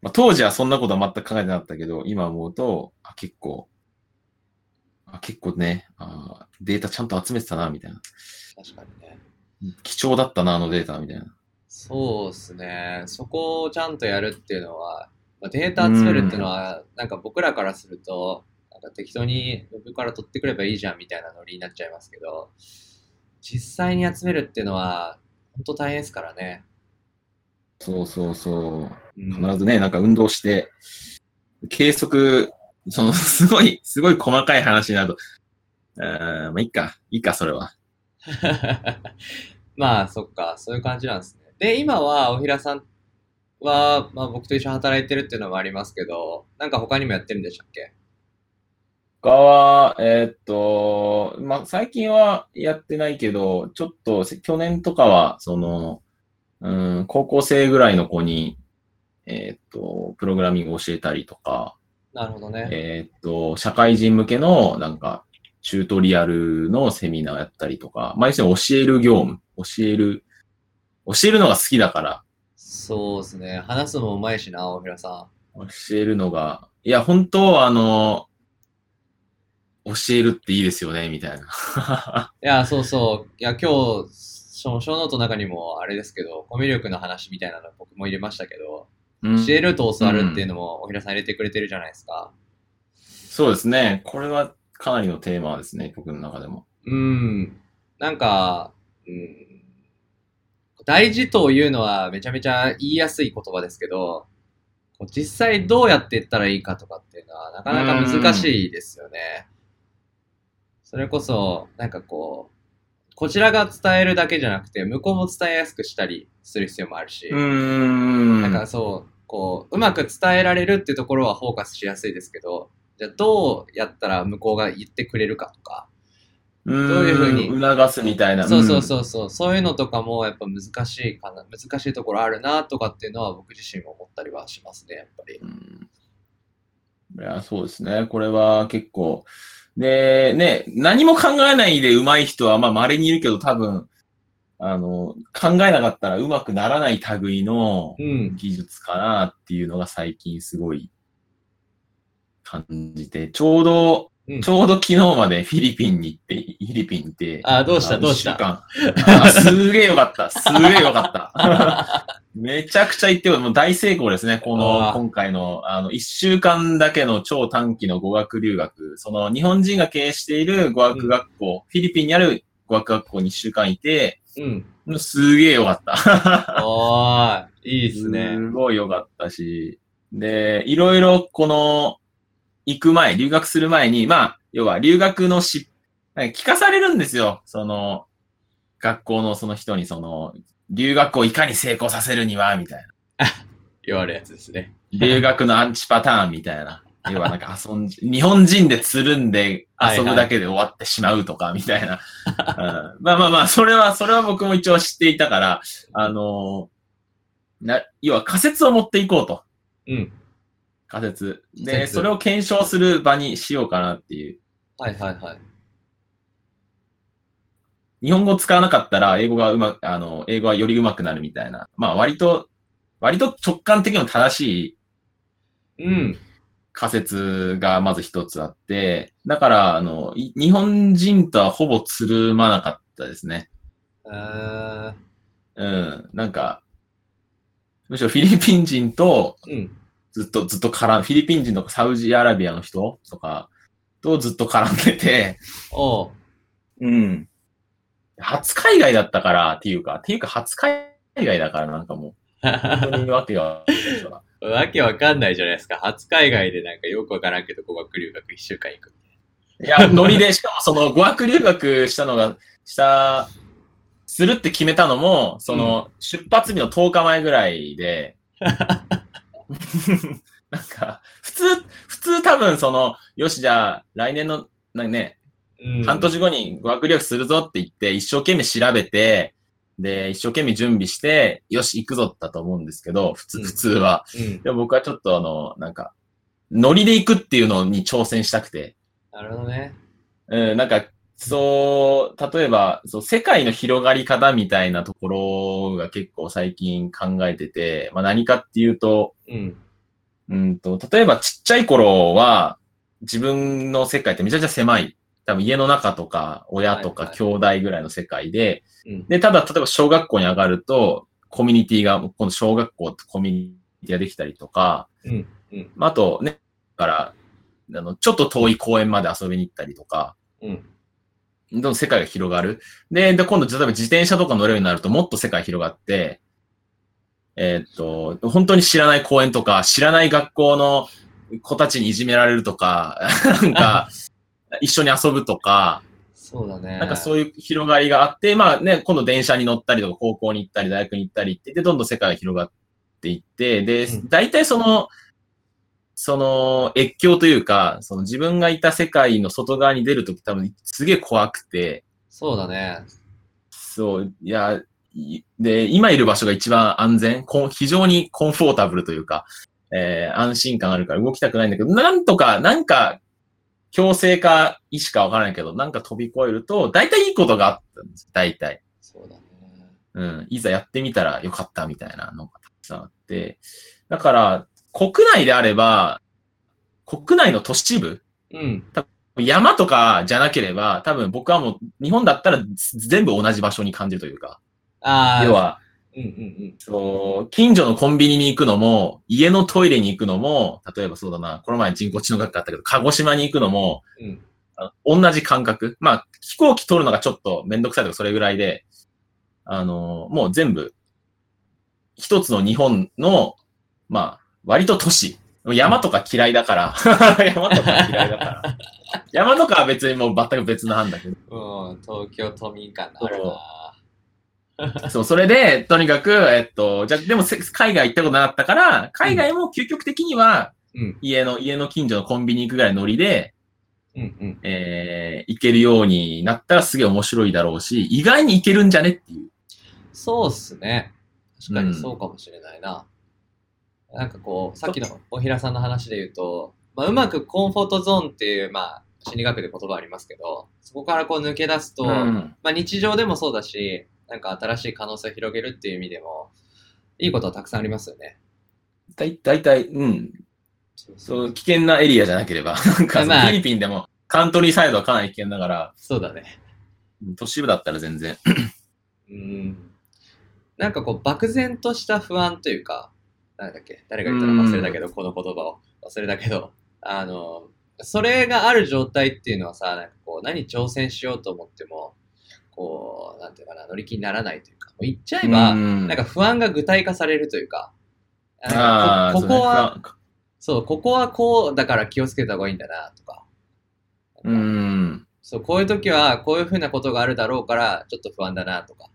まあ、当時はそんなことは全く考えてなかったけど、今思うと、あ、結構、あ結構ねあ、データちゃんと集めてたな、みたいな。確かにね。貴重だったな、あのデータ、みたいな。そうですね。そこをちゃんとやるっていうのは、まあ、データ集めるっていうのは、なんか僕らからすると、なんか適当にウェブから取ってくればいいじゃんみたいなノリになっちゃいますけど、実際に集めるっていうのは、本当大変ですからね。そうそうそう。うん必ずね、なんか運動して、計測、その、すごい、すごい細かい話になると、あーまあ、いいか、いいか、それは。まあ、そっか、そういう感じなんですね。で、今は、おひらさんは、まあ僕と一緒に働いてるっていうのもありますけど、なんか他にもやってるんでしたっけ？他は、えーっと、まあ、最近はやってないけど、ちょっと、せ去年とかは、その、うん、高校生ぐらいの子に、えーっと、プログラミングを教えたりとか、なるほどね。えーっと、社会人向けの、なんか、チュートリアルのセミナーやったりとか、まあ、要するに教える業務、教える、教えるのが好きだから、そうですね。話すのもうまいしな、大平さ教えるのが、いや、本当あの、教えるっていいですよね、みたいな。ん。いや、そうそう。いや、今日、その小ノートの中にもあれですけど、コミュ力の話みたいなの僕も入れましたけど、教えると教わるっていうのも、大平さん入れてくれてるじゃないですか。そうですね。これはかなりのテーマですね、僕の中でも。うん。なんか、うん、大事というのはめちゃめちゃ言いやすい言葉ですけど、実際どうやって言ったらいいかとかっていうのはなかなか難しいですよね。それこそ、なんかこう、こちらが伝えるだけじゃなくて、向こうも伝えやすくしたりする必要もあるし、うーん。なんかそう、こう、うまく伝えられるっていうところはフォーカスしやすいですけど、じゃあどうやったら向こうが言ってくれるかとか、どういうふうに促すみたいな。そうそううそうそう、そういうのとかもやっぱ難しいかな、難しいところあるなとかっていうのは僕自身も思ったりはしますね、やっぱり。いや、そうですね。これは結構。で、ね、何も考えないで上手い人は、まあ、稀にいるけど、多分、あの、考えなかったら上手くならない類のうん。技術かなっていうのが最近すごい感じて、ちょうど、うんちょうど昨日までフィリピンに行って、フィリピンに行って、あ、どうした？あどうした？一週間あすげえよかった。すげえよかった。めちゃくちゃ行ってよ、もう大成功ですね。こあの、ー今回の、あの、一週間だけの超短期の語学留学。その、日本人が経営している語学学校、フィリピンにある語学学校に一週間いて、うん。すげえよかった。おーい、いいっすね。すごいよかったし、で、いろいろこの、行く前、留学する前に、まあ、要は留学のし、聞かされるんですよ。その、学校のその人に、その、留学をいかに成功させるには、みたいな。言われるやつですね。留学のアンチパターンみたいな。要はなんか遊んじ、日本人でつるんで遊ぶだけで終わってしまうとか、みたいな。うんまあまあまあ、それは、それは僕も一応知っていたから、あのな、要は仮説を持っていこうと。うん。仮説。仮で、説それを検証する場にしようかなっていう。はいはいはい。日本語使わなかったら英語がうま、あの、英語はより上手くなるみたいな。まあ割と、割と直感的にも正しいうん。仮説がまず一つあって、だから、あの、い日本人とはほぼつるまなかったですね。えー、うん。なんか、むしろフィリピン人とうん。ずっと、ずっと絡ん、フィリピン人とかサウジアラビアの人とかとずっと絡んでて、おう。うん。初海外だったからっていうか、っていうか初海外だからなんかもう、本当にわけが、わけわかんないじゃないですか。初海外でなんかよくわからんけど語学留学一週間行く。いや、ノリで、しかもその 語学留学したのが、した、するって決めたのも、その、出発日の10日前ぐらいで、なんか、普通、普通多分その、よし、じゃあ、来年の、なんかね、うん半年後に語学留学するぞって言って、一生懸命調べて、で、一生懸命準備して、よし、行くぞだと思うんですけど、普通、うん普通は。うん。でも僕はちょっとあの、なんか、ノリで行くっていうのに挑戦したくて、なるほどね。うん、なんか、そう、例えば、そう、世界の広がり方みたいなところが結構最近考えてて、まあ何かっていうと、うん。うんと、例えばちっちゃい頃は、自分の世界ってめちゃくちゃ狭い。多分家の中とか、親とか兄弟ぐらいの世界で、うん。で、ただ、例えば小学校に上がると、コミュニティが、今度小学校ってコミュニティができたりとか、うん。うん。まあ、あとね、だから、あの、ちょっと遠い公園まで遊びに行ったりとか、うん。どんどん世界が広がる。で、で、今度、例えば自転車とか乗れるようになると、もっと世界広がって、えーっと、本当に知らない公園とか、知らない学校の子たちにいじめられるとか、なんか、一緒に遊ぶとか、そうだね。なんかそういう広がりがあって、まあね、今度電車に乗ったりとか、高校に行ったり、大学に行ったりって、で、どんどん世界が広がっていって、でうん、大体その、その越境というか、その自分がいた世界の外側に出るとき多分すげえ怖くて、そうだね。そう、いや、いで、今いる場所が一番安全、非常にコンフォータブルというか、えー安心感あるから動きたくないんだけど、なんとか、なんか、強制か意思かわからないけど、なんか飛び越えると、大体いいことがあったんです。大体。そうだね。うん。いざやってみたらよかったみたいなのがたくさんあって。だから、国内であれば、国内の都市部、うん。山とかじゃなければ、多分僕はもう、日本だったら全部同じ場所に感じるというか、ああ。要、は、うんうんそう、近所のコンビニに行くのも、家のトイレに行くのも、例えばそうだな、この前人工知能学科あったけど、鹿児島に行くのも、うん。同じ感覚。まあ、飛行機取るのがちょっとめんどくさいとかそれぐらいで、あの、もう全部、一つの日本の、まあ、割と都市。山とか嫌いだから。山とか嫌いだから。山とかは別にもう全く別なんだけど。うん、東京都民館あるな。そう、それで、とにかく、えっと、じゃあ、でもせ海外行ったことなかったから、海外も究極的には、うん。家の、家の近所のコンビニ行くぐらいのノリで、うんうん。えー、行けるようになったらすげえ面白いだろうし、意外に行けるんじゃねっていう。そうっすね。確かにそうかもしれないな。なんかこう、さっきのおひらさんの話で言うと、まあ、うまくコンフォートゾーンっていう、まあ、心理学で言葉ありますけど、そこからこう抜け出すと、うんまあ日常でもそうだし、なんか新しい可能性を広げるっていう意味でも、いいことはたくさんありますよね。だいたいうん。そう危険なエリアじゃなければ。なんかフィリピンでも、カントリーサイドはかなり危険だから、そうだね。都市部だったら全然。うん。なんかこう、漠然とした不安というか、なんだっけ、誰が言ったの？忘れたけど、この言葉を。忘れたけど、あの、それがある状態っていうのはさ、なんかこう、何挑戦しようと思っても、こう、なんていうかな、乗り気にならないというか、もう言っちゃえば、うん。なんか不安が具体化されるというか、あこここは、そうねそう、ここはこうだから気をつけた方がいいんだな、とか。うん。そう、こういう時はこういうふうなことがあるだろうから、ちょっと不安だな、とか。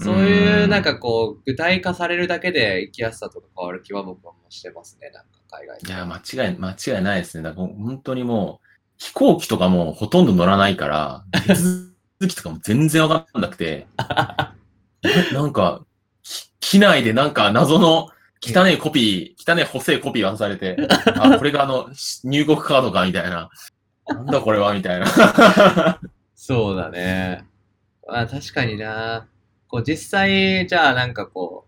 そういうう、んなんかこう、具体化されるだけで生きやすさとか変わる気は僕はもうしてますね、なんか海外いや、間違い、間違いないですね。だから本当にもう、飛行機とかもほとんど乗らないから、手続きとかも全然わかんなくて、な なんか、き機内でなんか謎の汚いコピー、汚い細いコピー渡されて、あ、これがあの、入国カードか、みたいな。なんだこれは、みたいな。そうだね。まあ確かにな。こう実際、じゃあなんかこ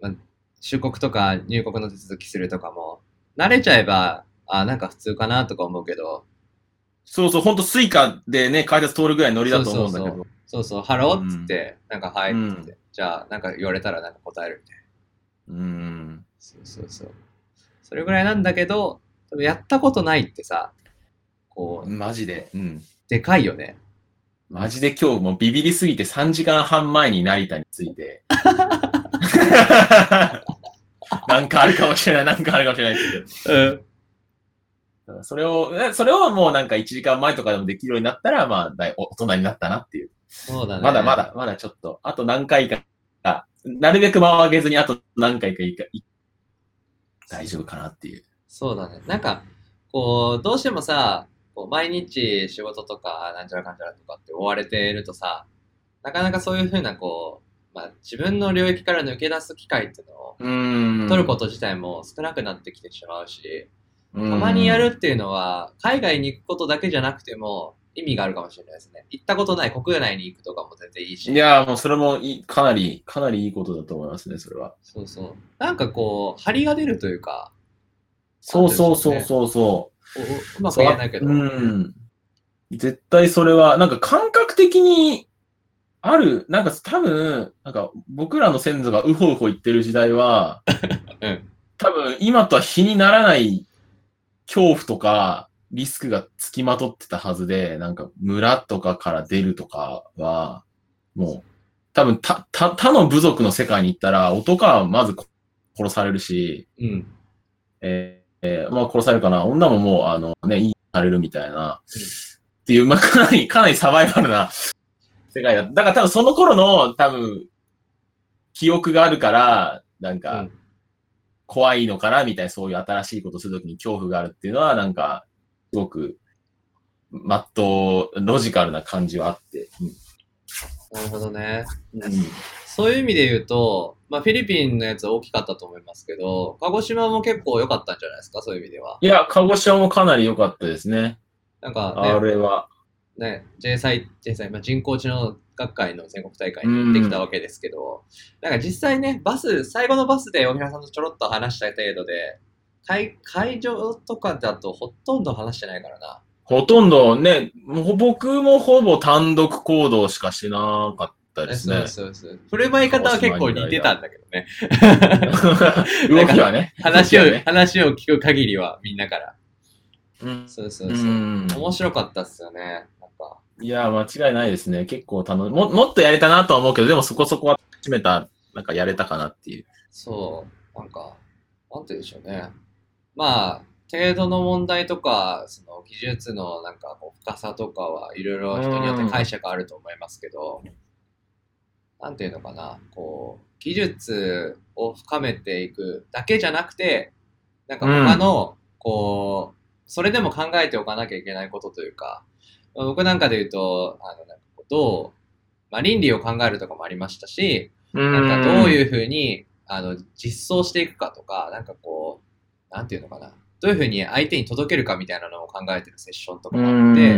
う、まあ、出国とか入国の手続きするとかも、慣れちゃえば、あなんか普通かなとか思うけど。そうそう、ほんと Suica でね、改札通るぐらいノリだと思うんだけど。そうそうそうそうハローっつって、うん、なんかはいっつって、うん、じゃあなんか言われたらなんか答えるみたいな。うん。そうそうそう。それぐらいなんだけど、やったことないってさ、こう。マジで。うん。でかいよね。マジで今日もうビビりすぎて3時間半前に成田に着いて。なんかあるかもしれない、なんかあるかもしれないけど。うん。それを、それをもうなんか1時間前とかでもできるようになったら、まあ、大人になったなっていう。そうだね。まだまだ、まだちょっと、あと何回か、なるべく間を上げずにあと何回かいいか、大丈夫かなっていう。そうだね。なんか、こう、どうしてもさ、こう毎日仕事とか、なんちゃらかんちゃらとかって追われているとさ、なかなかそういうふうな、こう、まあ、自分の領域から抜け出す機会っていうのを取ること自体も少なくなってきてしまうし、たまにやるっていうのは、海外に行くことだけじゃなくても、意味があるかもしれないですね。行ったことない国内に行くとかも全然いいし。いやもうそれもいかなり、かなりいいことだと思いますね、それは。そうそう。なんかこう、張りが出るというか。そうそうそうそうそう。うまく言えないけど。うん。絶対それは、なんか感覚的にある、なんか多分、なんか僕らの先祖がウホウホ言ってる時代は、うん、多分今とは比にならない恐怖とか、リスクがつきまとってたはずで、なんか村とかから出るとかは、もう、多分他、他、他の部族の世界に行ったら、男はまず殺されるし、うん。えー、えー、まあ殺されるかな。女ももう、あのね、いいされるみたいな、うん、っていう、まあかなり、かなりサバイバルな 世界だ。だから多分その頃の、多分、記憶があるから、なんか、怖いのかなみたいな、そういう新しいことするときに恐怖があるっていうのは、なんか、すごく、まっとう、ロジカルな感じはあって。うん、なるほどね。うん、そういう意味で言うと、まあ、フィリピンのやつ大きかったと思いますけど、鹿児島も結構良かったんじゃないですか、そういう意味では。いや、鹿児島もかなり良かったですね。なんか、ね、あれは。ね、J 祭、J 祭、まあ、人工知能学会の全国大会に行ってきたわけですけど、なんか実際ね、バス、最後のバスで大平さんとちょろっと話した程度で、会会場とかだとほとんど話してないからな。ほとんどね、僕もほぼ単独行動しかしなかったですね。そうそうそう。振る舞い方は結構似てたんだけどね。動きはね。話を、話を聞く限りはみんなから。うん、そうそうそう。面白かったっすよね。なんか。いや、間違いないですね。結構楽も、もっとやれたなとは思うけど、でもそこそこは締めた、なんかやれたかなっていう。そう。なんか、なんて言うんでしょうね。まあ、程度の問題とか、その技術のなんかこう深さとかはいろいろ人によって解釈あると思いますけど、なんていうのかな、こう、技術を深めていくだけじゃなくて、なんか他の、こう、それでも考えておかなきゃいけないことというか、僕なんかで言うと、あの、なんかどう、まあ、倫理を考えるとかもありましたし、なんかどういうふうに、あの、実装していくかとか、なんかこう、なんていうのかな、どういうふうに相手に届けるかみたいなのを考えてるセッションとかもあって、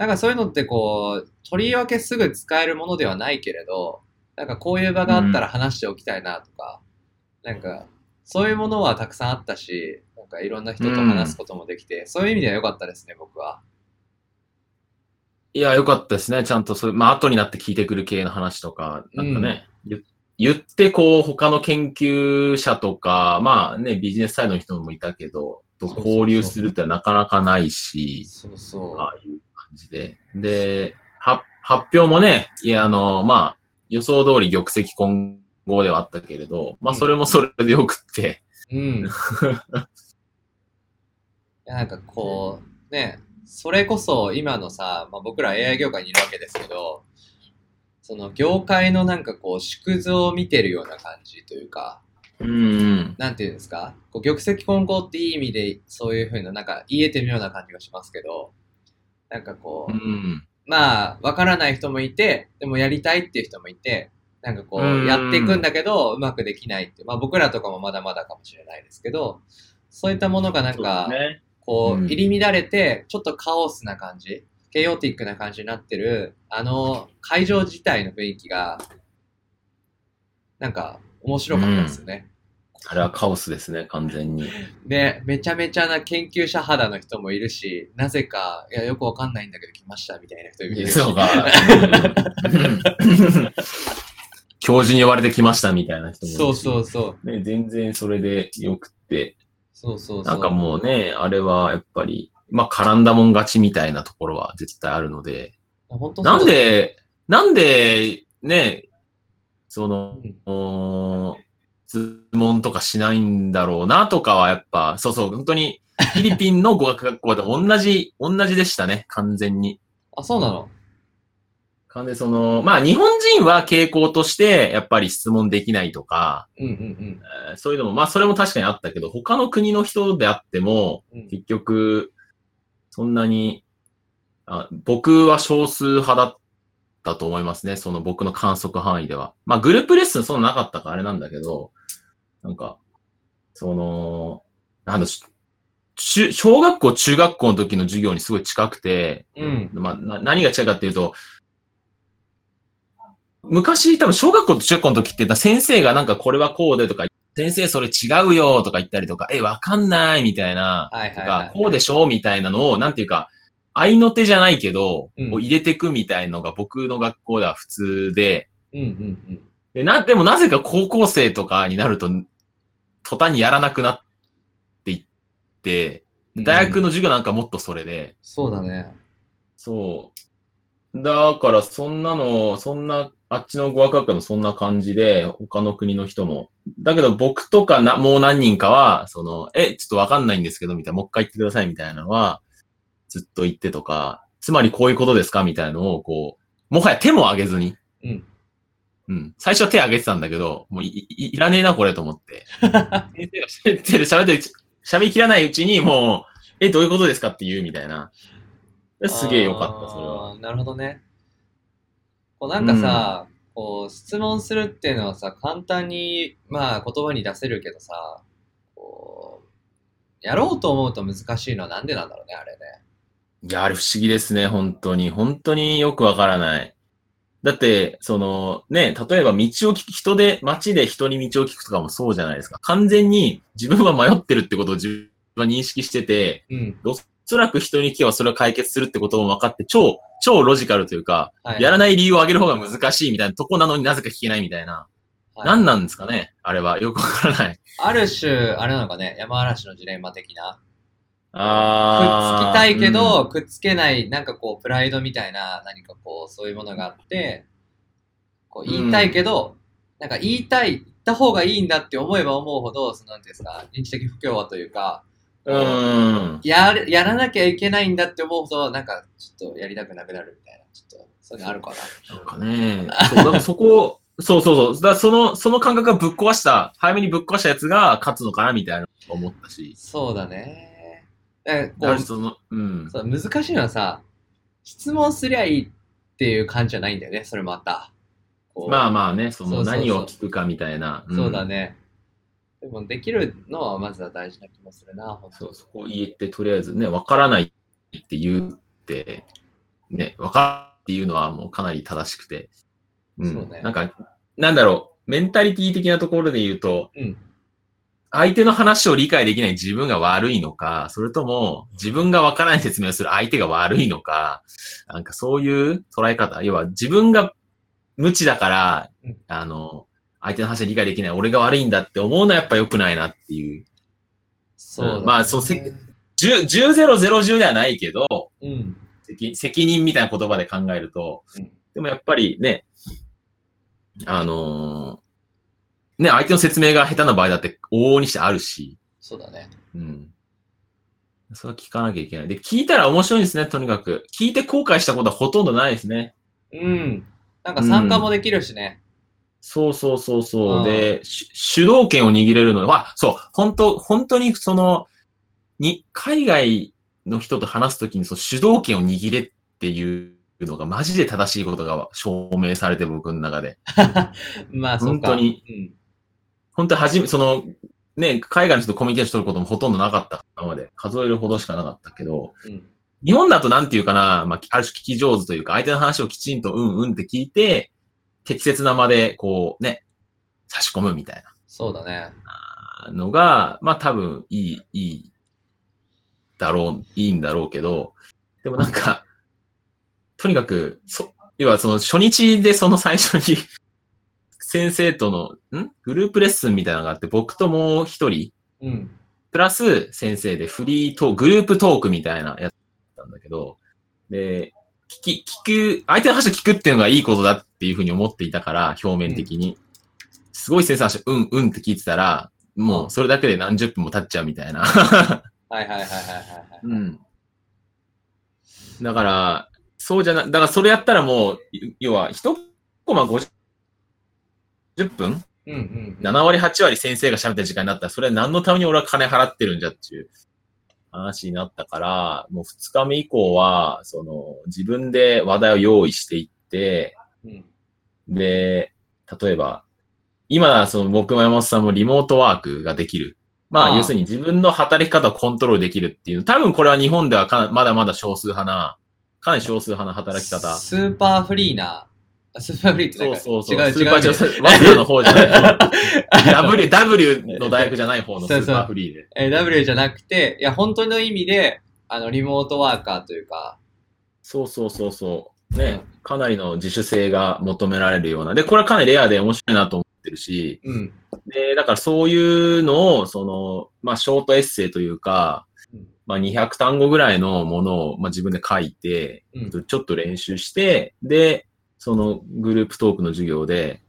なんかそういうのってこう、とりわけすぐ使えるものではないけれど、なんかこういう場があったら話しておきたいなとか、なんかそういうものはたくさんあったし、なんかいろんな人と話すこともできて、そういう意味では良かったですね、僕は。いや、良かったですね。ちゃんとそういう、まあ後になって聞いてくる系の話とか、なんかね、うん、言ってこう、他の研究者とか、まあね、ビジネスサイドの人もいたけど、と交流するってなかなかないし、そうそう。ああいう感じで。で、は発表もね、いや、あの、まあ、予想通り玉石混合ではあったけれど、まあ、それもそれでよくって。うん。いや、なんかこう、ね、それこそ今のさ、まあ、僕ら AI 業界にいるわけですけど、その業界のなんかこう縮図を見てるような感じというか、うん、なんていうんですか？こう玉石混合っていい意味でそういうふうななんか言えてるような感じがしますけど、なんかこう、うん、まあ、わからない人もいて、でもやりたいっていう人もいて、なんかこう、やっていくんだけど、うまくできないって、まあ僕らとかもまだまだかもしれないですけど、そういったものがなんか、こう、入り乱れて、ちょっとカオスな感じ。ケイオティックな感じになってる、あの会場自体の雰囲気が、なんか面白かったですよね。あれはカオスですね、完全に。で、めちゃめちゃな研究者肌の人もいるし、なぜか、いや、よくわかんないんだけど来ましたみたいな人いるし。そうか。教授に呼ばれてきましたみたいな人もいるし。そうそうそう。ね、全然それでよくって。そうそうそう。なんかもうね、あれはやっぱり、まあ絡んだもん勝ちみたいなところは絶対あるので。本当なんで、なんで、ね、その、うんお質問とかしないんだろうなとかはやっぱ、そうそう、本当に、フィリピンの語学学校で同じ、同じでしたね、完全に。あ、そうなの？完全にその、まあ日本人は傾向として、やっぱり質問できないとか、うんうんえーそういうのも、まあそれも確かにあったけど、他の国の人であっても、うん。うん結局、そんなに、あ僕は少数派だったと思いますね。その僕の観測範囲では。まあグループレッスンそんななかったからあれなんだけど、なんか、その、なんだ、し中小学校、中学校の時の授業にすごい近くて、うん。まあ、な何が近いかっていうと、昔多分小学校と中学校の時って先生がなんかこれはこうでとか、先生それ違うよとか言ったりとか、え、わかんないみたいな、とはいはいはい。か、こうでしょみたいなのを、なんていうか、合いの手じゃないけど、うん。入れてくみたいのが僕の学校では普通で、うんうんうん。で、な、でもなぜか高校生とかになると、途端にやらなくなっていって、大学の授業なんかもっとそれで、そうだね。そう。だから、そんなの、そんな、あっちの語学学科のそんな感じで、他の国の人も。だけど僕とかな、もう何人かは、その、え、ちょっとわかんないんですけど、みたいな、もう一回言ってください、みたいなのは、ずっと言ってとか、つまりこういうことですか？みたいなのを、こう、もはや手も挙げずに。うん。うん。最初は手挙げてたんだけど、もうい、いいらねえな、これと思って。先生が喋ってる、喋ってる、喋りきらないうちに、もう、え、どういうことですかって言うみたいな。すげえよかった、それは。なるほどね。こうなんかさ、こう質問するっていうのはさ、簡単に、まあ言葉に出せるけどさ、こう、やろうと思うと難しいのはなんでなんだろうね、あれね。いや、あれ不思議ですね、本当に。本当によくわからない。だって、その、ね、例えば道を聞く、人で、街で人に道を聞くとかもそうじゃないですか。完全に自分は迷ってるってことを自分は認識してて、うん。おそらく人に聞けばそれを解決するってことも分かって、超、超ロジカルというか、はい。やらない理由を挙げる方が難しいみたいなとこなのになぜか聞けないみたいな。はい何なんですかねあれは。よくわからない。ある種、あれなのかね、山嵐のジレンマ的な。くっつあきたいけど、うんくっつけない、なんかこう、プライドみたいな、何かこう、そういうものがあって、こう、言いたいけど、なんか言いたい、言った方がいいんだって思えば思うほど、その、なんていうんですか、認知的不協和というか、うん。やる、やらなきゃいけないんだって思うほど、なんか、ちょっとやりたくなくなるみたいな、ちょっと、そういうのあるかな。なんかね、そう、だからそこ、そうそうそう。だその、その感覚がぶっ壊した、早めにぶっ壊したやつが勝つのかなみたいな思ったし。そうだね。こうの、うん。そう難しいのはさ、質問すりゃいいっていう感じじゃないんだよね、それまた。まあまあね、その何を聞くかみたいな。んそうだ。ね。でも、できるのはまずは大事な気もするな、そう、そこ言えて、とりあえずね、わからないって言って、ね、わかるっていうのはもうかなり正しくて。うん。そうねなんか、なんだろう、メンタリティ的なところで言うと、うん相手の話を理解できない自分が悪いのか、それとも自分がわからない説明をする相手が悪いのか、なんかそういう捉え方、要は自分が無知だから、うんあの、相手の話を理解できない俺が悪いんだって思うのはやっぱ良くないなっていう。そうだね、まあそうせ10、10、0、0、10ではないけど、うん。責責任みたいな言葉で考えると、うんでもやっぱりね、あのーね、相手の説明が下手な場合だって往々にしてあるし、そうだね。うん。それは聞かなきゃいけない。で、聞いたら面白いですね、とにかく。聞いて後悔したことはほとんどないですね。うん。なんか参加もできるしね。そうそうそうそう。うんで、し主導権を握れるのは、そう、本当本当にその、に、海外の人と話すときにその主導権を握れっていうのがマジで正しいことが証明されて僕の中で。まあ。本当にうん。本当に初め、その、ね、海外の人とコミュニケーション取ることもほとんどなかった。今まで。数えるほどしかなかったけど、うん。日本だとなんていうかな、まあ、ある種聞き上手というか、相手の話をきちんとうんうんって聞いて、適切な間で、こうね、差し込むみたいそうだね。なのが、まあ多分いい、いい、だろう、いいんだろうけど、でもなんか、とにかく、そ、要はその初日でその最初に先生との、ん？グループレッスンみたいなのがあって、僕ともう一人、うん。プラス先生でフリートーク、グループトークみたいなやつだったんだけど、で、聞き、聞く、相手の話を聞くっていうのがいいことだっていうふうに思っていたから、表面的に。すごい先生の話、うん、うんって聞いてたら、もうそれだけで何十分も経っちゃうみたいな。はいはいはいはいはいはい。うん。だから、そうじゃな、だからそれやったらもう、要は、一コマ50分？うんうん。7割、8割先生が喋ってる時間になったら、それは何のために俺は金払ってるんじゃっていう話になったから、もう2日目以降は、その、自分で話題を用意していって、うん。で、例えば、今、その僕も山本さんもリモートワークができる。まあ、要するに自分の働き方をコントロールできるっていう、多分これは日本ではかまだまだ少数派な、かなり少数派な働き方。スーパーフリーな、あスーパーフリーってなんかそうそうそう。違うスーパー違う違う。チャンス、ワスの方じゃない。W、W の大学じゃない方のスーパーフリーで。えー W じゃなくて、いや、本当の意味で、あの、リモートワーカーというか、そうそうそうそう。ね、かなりの自主性が求められるような。で、これはかなりレアで面白いなと思ってるし、うん。で、だからそういうのを、その、まあ、ショートエッセイというかうん、まあ、200単語ぐらいのものを、まあ、自分で書いて、うん。ちょっと練習して、で、そのグループトークの授業で、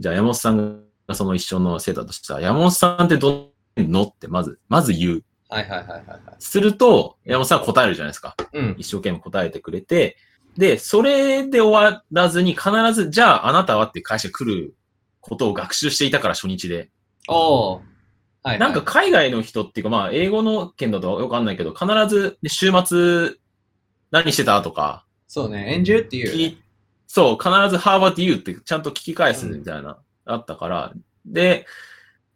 じゃあ山本さんがその一緒の生徒だとしたら、山本さんってどうのってまず、まず言う。はいはいはいはいはい。すると、山本さんは答えるじゃないですか。うん。一生懸命答えてくれて、で、それで終わらずに必ず、じゃああなたはって会社来ることを学習していたから初日で。おー。はい、はい。なんか、海外の人っていうか、まあ英語の件だとわかんないけど、必ずで週末何してたとか、そうね、演じるっていうそう、必ず How about you? ってちゃんと聞き返すみたいな、あったから、で、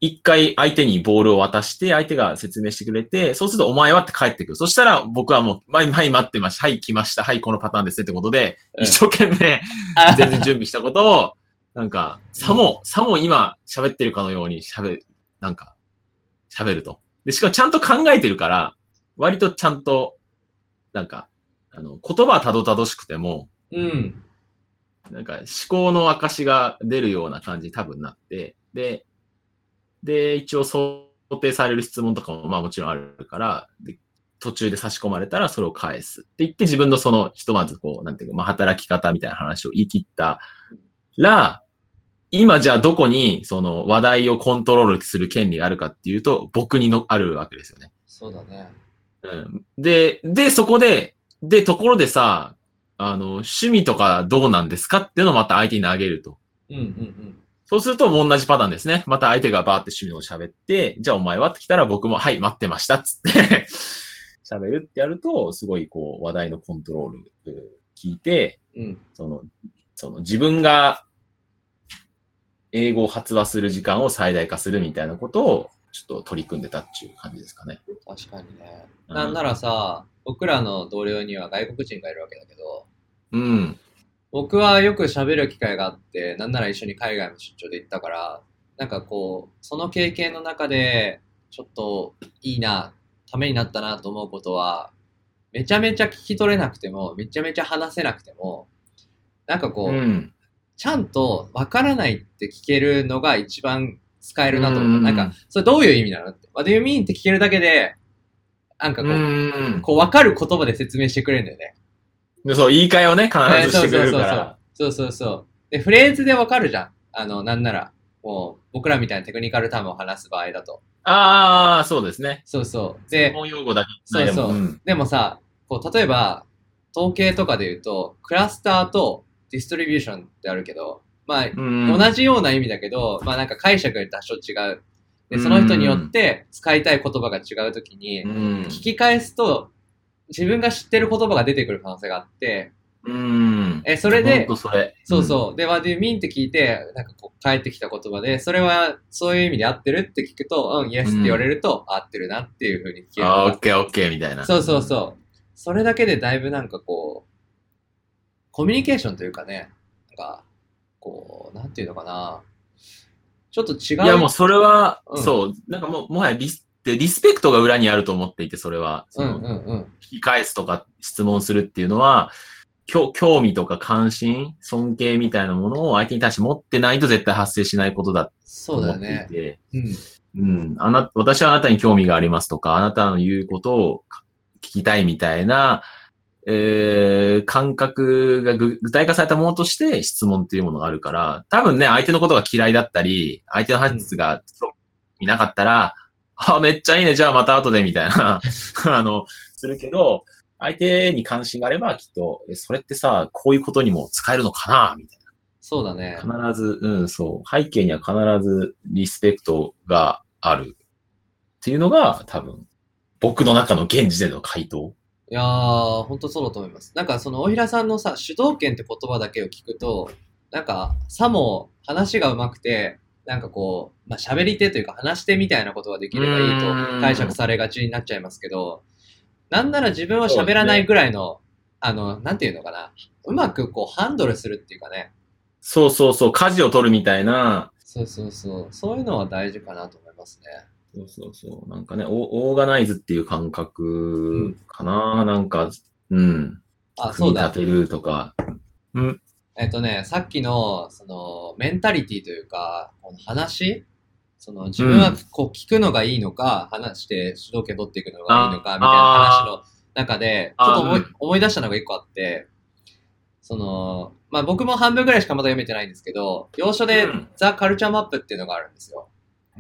一回相手にボールを渡して、相手が説明してくれて、そうするとお前はって帰ってくる。そしたら僕はもう、はい、はい、待ってました。はい、来ました。はい、このパターンですねってことで、うん一生懸命あ全然準備したことを、なんか、さも、さも今喋ってるかのように喋る、なんか、喋ると。で、しかもちゃんと考えてるから、割とちゃんと、なんか、あの、言葉はたどたどしくても、うん。なんか思考の証が出るような感じに多分なって、で、で、一応想定される質問とかもまあもちろんあるから、で途中で差し込まれたらそれを返すって言って自分のそのひとまずこう、なんていうか、まあ働き方みたいな話を言い切ったら、今じゃあどこにその話題をコントロールする権利があるかっていうと、僕にのあるわけですよね。そうだね。うんで、で、そこで、で、ところでさ、あの、趣味とかどうなんですかっていうのをまた相手に投げると。うんうんうん。そうするともう同じパターンですね。また相手がバーって趣味を喋って、じゃあお前はって来たら僕も、はい、待ってましたっつって 喋るってやると、すごいこう話題のコントロールうん聞いて、うん。その、その自分が英語を発話する時間を最大化するみたいなことをちょっと取り組んでたっていう感じですかね。確かにね。うんなんならさ、僕らの同僚には外国人がいるわけだけど、うん。僕はよく喋る機会があって、なんなら一緒に海外の出張で行ったから、なんかこう、その経験の中で、ちょっといいな、ためになったなと思うことは、めちゃめちゃ聞き取れなくても、めちゃめちゃ話せなくても、なんかこう、うん。ちゃんとわからないって聞けるのが一番使えるなと思う。うんなんか、それどういう意味なのって。What do you mean? って聞けるだけで、なんかこう、うん。こう分かる言葉で説明してくれるんだよね。でそう、言い換えをね、えー必ずしてくれるから。そうそうそうそう。で、フレーズで分かるじゃん。あの、なんなら、もう、僕らみたいなテクニカルタームを話す場合だと。ああ、そうですね。そうそう。専で、門用語だけそうそうでもんでもさ、こう、例えば、統計とかで言うと、クラスターとディストリビューションってあるけど、まあ、うん同じような意味だけど、まあなんか解釈が多少違う。で、その人によって使いたい言葉が違うときに、うん聞き返すと、自分が知ってる言葉が出てくる可能性があって、うん。え、それでそれ。そうそう。で、what do you mean? って聞いて、なんかこう、返ってきた言葉で、それはそういう意味で合ってるって聞くと、うん、yes って言われると、合ってるなっていう風に聞けうん。る。あーオッケーオッケーみたいな。そうそうそう。それだけでだいぶなんかこう、コミュニケーションというかね、なんか、こう、なんていうのかな。ちょっと違う。いや、もうそれは、うんそう、なんかもう、もはやリスでリスペクトが裏にあると思っていて、それは。そうんのうんうん。聞き返すとか質問するっていうのは、興興味とか関心、尊敬みたいなものを相手に対して持ってないと絶対発生しないことだとそうだ思。っていて、うん。うん、あな、私はあなたに興味がありますとか、あなたの言うことを聞きたいみたいな、えー、感覚がぐ具体化されたものとして質問っていうものがあるから、多分ね、相手のことが嫌いだったり、相手の話が見なかったら、あ、めっちゃいいね、じゃあまた後で、みたいな、あの、するけど、相手に関心があれば、きっと、え、それってさ、こういうことにも使えるのかなみたいそうだね。な。必ず、うん、そう。背景には必ずリスペクトがある。っていうのが、多分、僕の中の現時点の回答。いやー、ほんとそうだと思います。なんかその大平さんのさ、主導権って言葉だけを聞くと、なんか、さも話が上手くて、なんかこう、まあ、喋り手というか話し手みたいなことができればいいと解釈されがちになっちゃいますけど、なんなら自分は喋らないぐらいの、あの、なんていうのかな、うまくこうハンドルするっていうかね、そうそうそう、舵を取るみたいな、そうそうそう、そういうのは大事かなと思いますね。そうそうそう、なんかね、オオーガナイズっていう感覚かな、なんか、うん。あ、そうだ。組み立てるとか。うん。えっとね、さっきの、その、メンタリティというか、この話？その、自分はこう聞くのがいいのか、話して主導権取っていくのがいいのか、みたいな話の中で、ちょっと思いあ思い出したのが一個あって、その、まあ僕も半分ぐらいしかまだ読めてないんですけど、要所でうんザ・カルチャーマップっていうのがあるんですよ。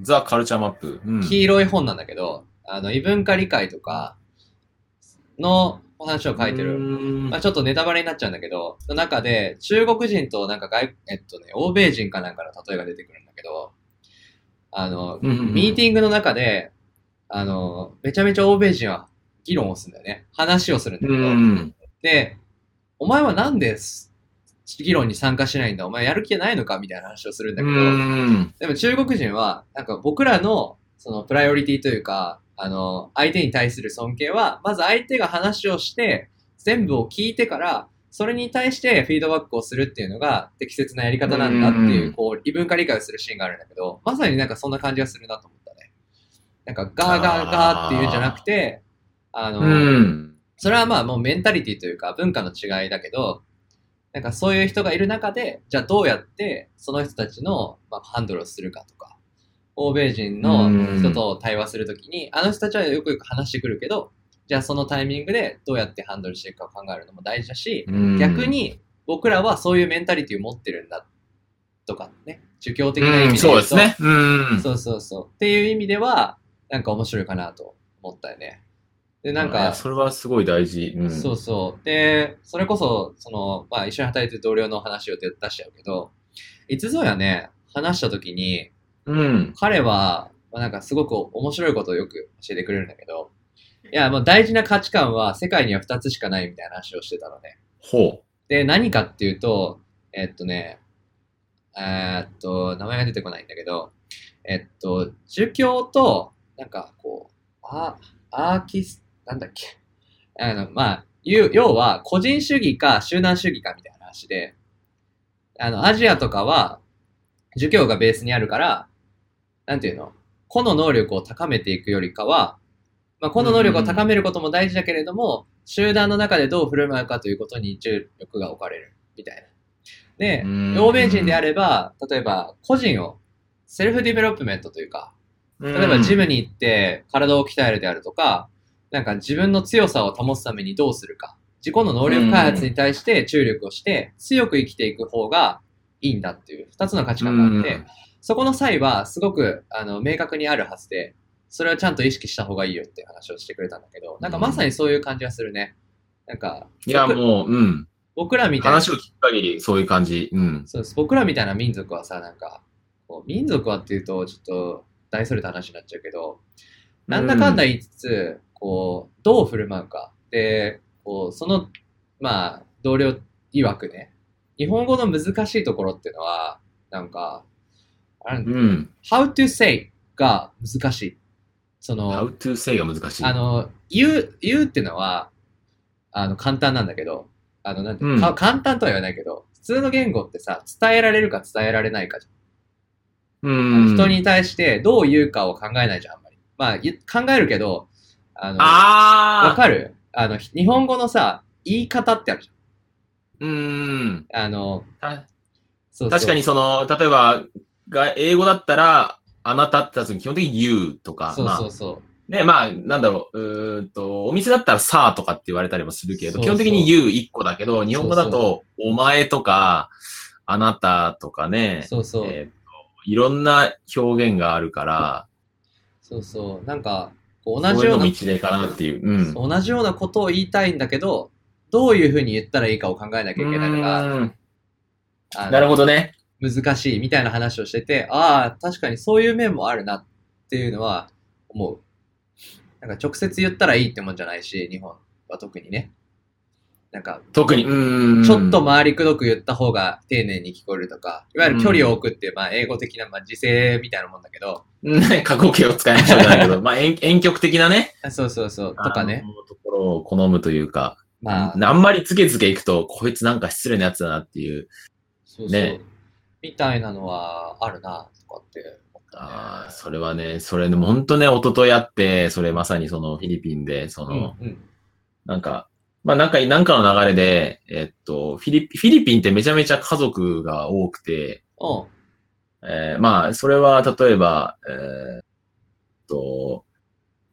ザ・カルチャーマップ。うん。黄色い本なんだけど、あの、異文化理解とかのお話を書いてる。るまあ、ちょっとネタバレになっちゃうんだけど、の中で中国人となんか外、えっとね、欧米人かなんかの例えが出てくるんだけど、あの、うんうんうんミーティングの中で、あの、めちゃめちゃ欧米人は議論をするんだよね。話をするんだけうど、ん。で、お前はなんです議論に参加しないんだ？お前やる気ないのか？みたいな話をするんだうけど、ん。でも中国人は、なんか僕らの、そのプライオリティというか、あの、相手に対する尊敬は、まず相手が話をして、全部を聞いてから、それに対してフィードバックをするっていうのが適切なやり方なんだっていうう、んこう、異文化理解をするシーンがあるんだけど、まさになんかそんな感じがするなと思ったね。なんかガーガーガーっていうんじゃなくて、あの、うん。それはまあもうメンタリティというか文化の違いだけど、なんかそういう人がいる中で、じゃあどうやってその人たちの、まあ、ハンドルをするかとか、欧米人の人と対話するときに、あの人たちはよくよく話してくるけど、じゃあそのタイミングでどうやってハンドルしていくかを考えるのも大事だし、うん逆、に僕らはそういうメンタリティを持ってるんだとかね、儒教的な意うん、味でそうですね。うん。そうそうそう。っていう意味では、なんか面白いかなと思ったよね。で、なんか、それはすごい大事。うん。そうそう。で、それこそ、その、まあ、一緒に働いてる同僚の話を出しちゃうけど、いつぞやね、話した時に、うん。彼は、まあ、なんかすごく面白いことをよく教えてくれるんだけど、いや、もう大事な価値観は世界には2つしかないみたいな話をしてたのね。ほで、何かっていうと、えっとね、えーっと、名前が出てこないんだけど、えっと、儒教と、なんかこう、あアーキス、なんだっけ？あの、まあ、いう要は、個人主義か集団主義かみたいな話で、あの、アジアとかは、儒教がベースにあるから、なんていうの？個の能力を高めていくよりかは、まあ、個の能力を高めることも大事だけれども、集団の中でどう振る舞うかということに注力が置かれる、みたいな。でう、ん欧米人であれば、例えば、個人を、 self development というか、う。例えばジムに行って体を鍛えるであるとか、なんか自分の強さを保つためにどうするか、自己の能力開発に対して注力をして強く生きていく方がいいんだっていう二つの価値観があって、そこの際はすごくあの明確にあるはずで、それはちゃんと意識した方がいいよっていう話をしてくれたんだけど、なんかまさにそういう感じがするね。なんか、いや、僕もう、うん。僕らみたいな、話を聞く限り、そういう感じ。うん。そうです。僕らみたいな民族はさ、なんか、こう民族はっていうと、ちょっと大それた話になっちゃうけど、なんだかんだ言いつつ、こう、どう振る舞うか。で、こう、その、まあ、同僚曰くね、日本語の難しいところっていうのは、なんか、うん。how to say が難しい。その、how to say が難しい。あの、言う、言うっていうのは、あの、簡単なんだけど、あの、なんて、うんか簡単とは言わないけど、普通の言語ってさ、伝えられるか伝えられないかじゃん。うん。人に対してどう言うかを考えないじゃん、あんまり。まあ、ゆ考えるけど、あの、わああかる？あの、ひ日本語のさ、言い方ってあるじうん。ゃん。あの、たそうそう確かにその、例えば、が英語だったら、あなたってやつ基本的に you とか、そうまあ、そうそう。ね、まあ、なんだろう、うーんと、お店だったらさあとかって言われたりもするけど、そうそう基本的に you 一個だけど、日本語だと、お前とか、あなたとかね、そうそう。えーといろんな表現があるから、そうそう。なんか、同じような、一例かなっていう。うん。同じようなことを言いたいんだけど、どういうふうに言ったらいいかを考えなきゃいけないのが、うんあのなるほどね。難しいみたいな話をしてて、ああ、確かにそういう面もあるなっていうのは思う。なんか直接言ったらいいってもんじゃないし、日本は特にね。なんか、特に、うん。ちょっと回りくどく言った方が丁寧に聞こえるとか、いわゆる距離を置くっていう、まあ英語的な、まあ時制みたいなもんだけど、ね、過去形を使いましょうじゃないけど、まあ、遠遠曲的なね。あそうそうそう、とかねところを好むというか、まあ、あんまりつけつけいくと、こいつなんか失礼なやつだなっていう。そうそう。ねみたいなのはあるな、とかって思ったね。ああ、それはね、それでも本当ね、一昨日あって、それまさにそのフィリピンで、その、うんうん。なんか、まあなんか、なんかの流れで、えっと、フィリピ、フィリピンってめちゃめちゃ家族が多くて、おうえーまあ、それは例えば、えーっと、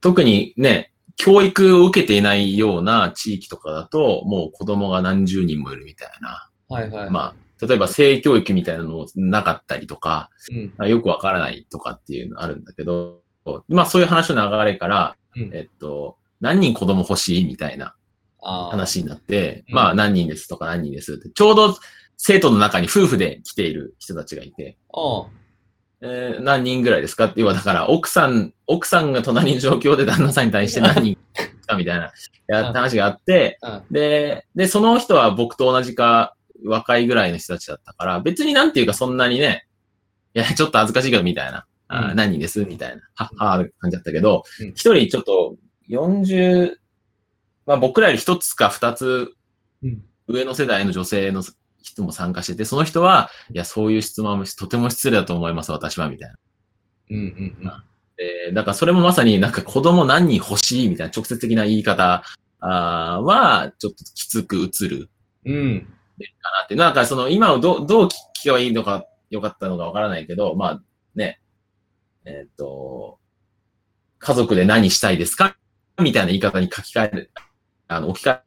特にね、教育を受けていないような地域とかだと、もう子供が何十人もいるみたいな。はいはい。まあ、例えば性教育みたいなのもなかったりとか、うん。あよくわからないとかっていうのあるんだけど、まあそういう話の流れから、うん。えっと、何人子供欲しいみたいな話になって、うん。まあ何人ですとか何人ですって、ちょうど生徒の中に夫婦で来ている人たちがいて、えー何人ぐらいですかって、要はだから奥さん、奥さんが隣の状況で旦那さんに対して何人かみたいな、話があって、うん。で、で、その人は僕と同じか若いぐらいの人たちだったから、別になんていうかそんなにね、いや、ちょっと恥ずかしいけどみたいな、うん何人ですみたいな、はっは感じだったけどうん、一、人ちょっと40、まあ僕らより一つか二つうん。上の世代の女性の人も参加してて、その人は、いや、そういう質問はとても失礼だと思います、私は、みたいな。うんうんうん。えーだからそれもまさになんか子供何人欲しいみたいな直接的な言い方あーは、ちょっときつく映るうん。かなって。なんかその今をどう、どう聞けばいいのか、よかったのかわからないけど、まあね、えっ、と、家族で何したいですか？みたいな言い方に書き換える、あの、置き換え、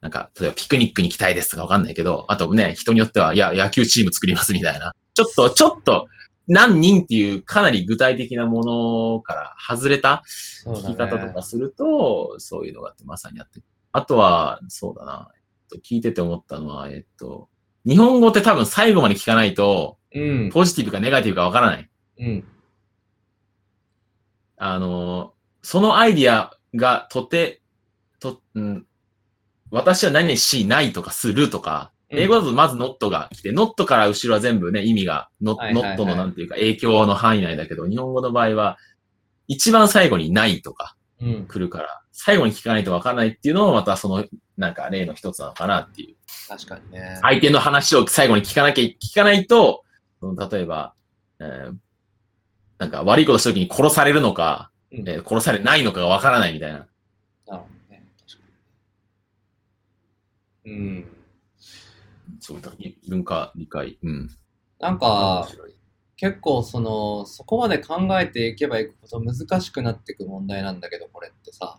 なんか、例えばピクニックに行きたいですとかわかんないけど、あとね、人によっては、いや、野球チーム作りますみたいな。ちょっと、ちょっと、何人っていうかなり具体的なものから外れた。聞き方とかすると、そういうのがあってまさにあって。あとは、そうだな、と、聞いてて思ったのは、えっと、日本語って多分最後まで聞かないと、うん。ポジティブかネガティブかわからない。うん。あの、そのアイディアがとて、と、うん、私は何々しないとかするとか、英語だとまず not が来て、not から後ろは全部ね、意味が、not, はいはいはい not のなんていうか影響の範囲内だけど、日本語の場合は、一番最後にないとかうん。来るから、最後に聞かないとわからないっていうのもまたその、なんか例の一つなのかなっていう。確かにね。相手の話を最後に聞かなきゃ、聞かないと、例えば、えーなんか悪いことした時に殺されるのか、うんえー殺されないのかがわからないみたいな。なるほどね。確かに。うん。そうだ、文化理解。うん。なんか、結構その、そこまで考えていけばいくほど難しくなっていく問題なんだけど、これってさ。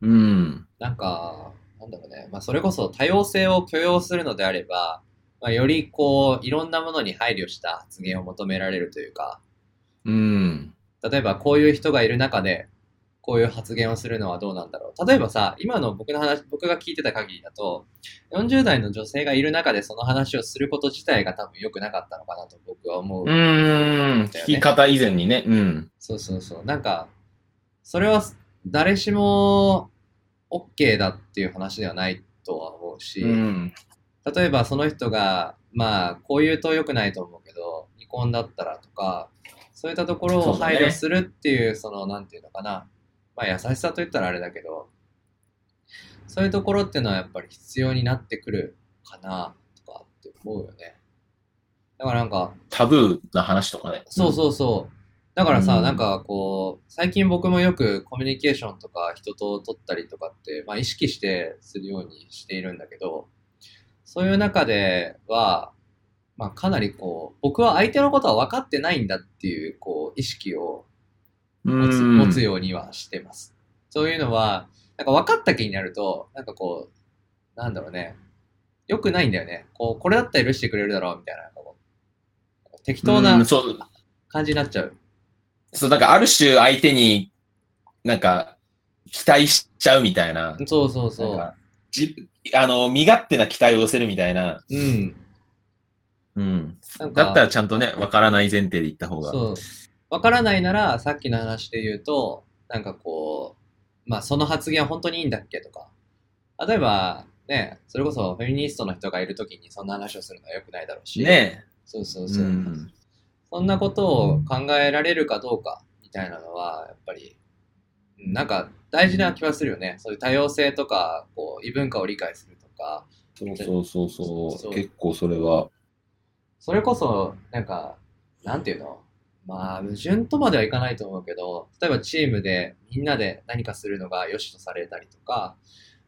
うん。なんか、なんだろうね。まあ、それこそ多様性を許容するのであれば、まあ、よりこう、いろんなものに配慮した発言を求められるというか、うん。例えばこういう人がいる中で、こういう発言をするのはどうなんだろう。例えばさ、今の僕の話、僕が聞いてた限りだと、40代の女性がいる中でその話をすること自体が多分良くなかったのかなと僕は思う。うーん。聞き方以前にね。うん。そうそうそう。なんか、それは誰しも OK だっていう話ではないとは思うし、うん。例えばその人が、まあ、こう言うと良くないと思うけど、離婚だったらとか、そういったところを配慮するっていう、その、なんていうのかな。まあ、優しさと言ったらあれだけど、そういうところっていうのはやっぱり必要になってくるかなとかって思うよね。だからなんか、タブーな話とかね。そうそうそう。だからさ、うんなんかこう、最近僕もよくコミュニケーションとか人と取ったりとかって、まあ意識してするようにしているんだけど、そういう中では、まあかなりこう、僕は相手のことは分かってないんだっていう、こう、意識をうん。持つようにはしてます。そういうのは、なんか分かった気になると、なんかこう、なんだろうね、良くないんだよね。こう、これだったら許してくれるだろうみたいな、適当うな感じになっちゃう。そう、なんかある種相手に、なんか、期待しちゃうみたいな。そうそうそう。じあの、身勝手な期待を寄せるみたいな。うん。うん。だったらちゃんとね、わからない前提で言った方が。そう。わからないなら、さっきの話で言うと、なんかこう、まあその発言は本当にいいんだっけとか。例えば、ね、それこそフェミニストの人がいるときにそんな話をするのは良くないだろうし。。ねそうそうえ。そう。ん。そんなことを考えられるかどうかみたいなのは、やっぱり、うんなんか大事な気はするよね。そういう多様性とか、こう、異文化を理解するとか、そうそうそうそう。そう結構それは。それこそ、なんか、なんていうの？まあ、矛盾とまではいかないと思うけど、例えばチームでみんなで何かするのが良しとされたりとか、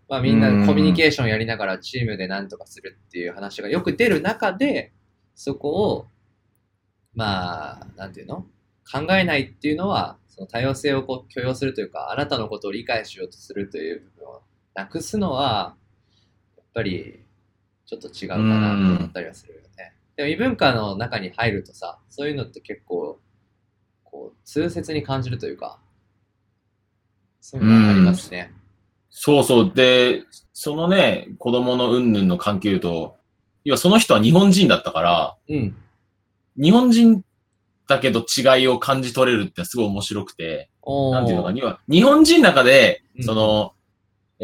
まあみんなでコミュニケーションやりながらチームで何とかするっていう話がよく出る中で、そこを、まあ、なんていうの？考えないっていうのは、その多様性をこう許容するというか、あなたのことを理解しようとするという部分をなくすのは、やっぱりちょっと違うかなと思ったりはするよね。でも異文化の中に入るとさ、そういうのって結構、こう、痛切に感じるというか、そういうのがありますね。そうそう。で、そのね、子供の云々の関係と、要はその人は日本人だったから、うん。日本人だけど違いを感じ取れるってすごい面白くて、なんていうのか日本人の中でう、んその、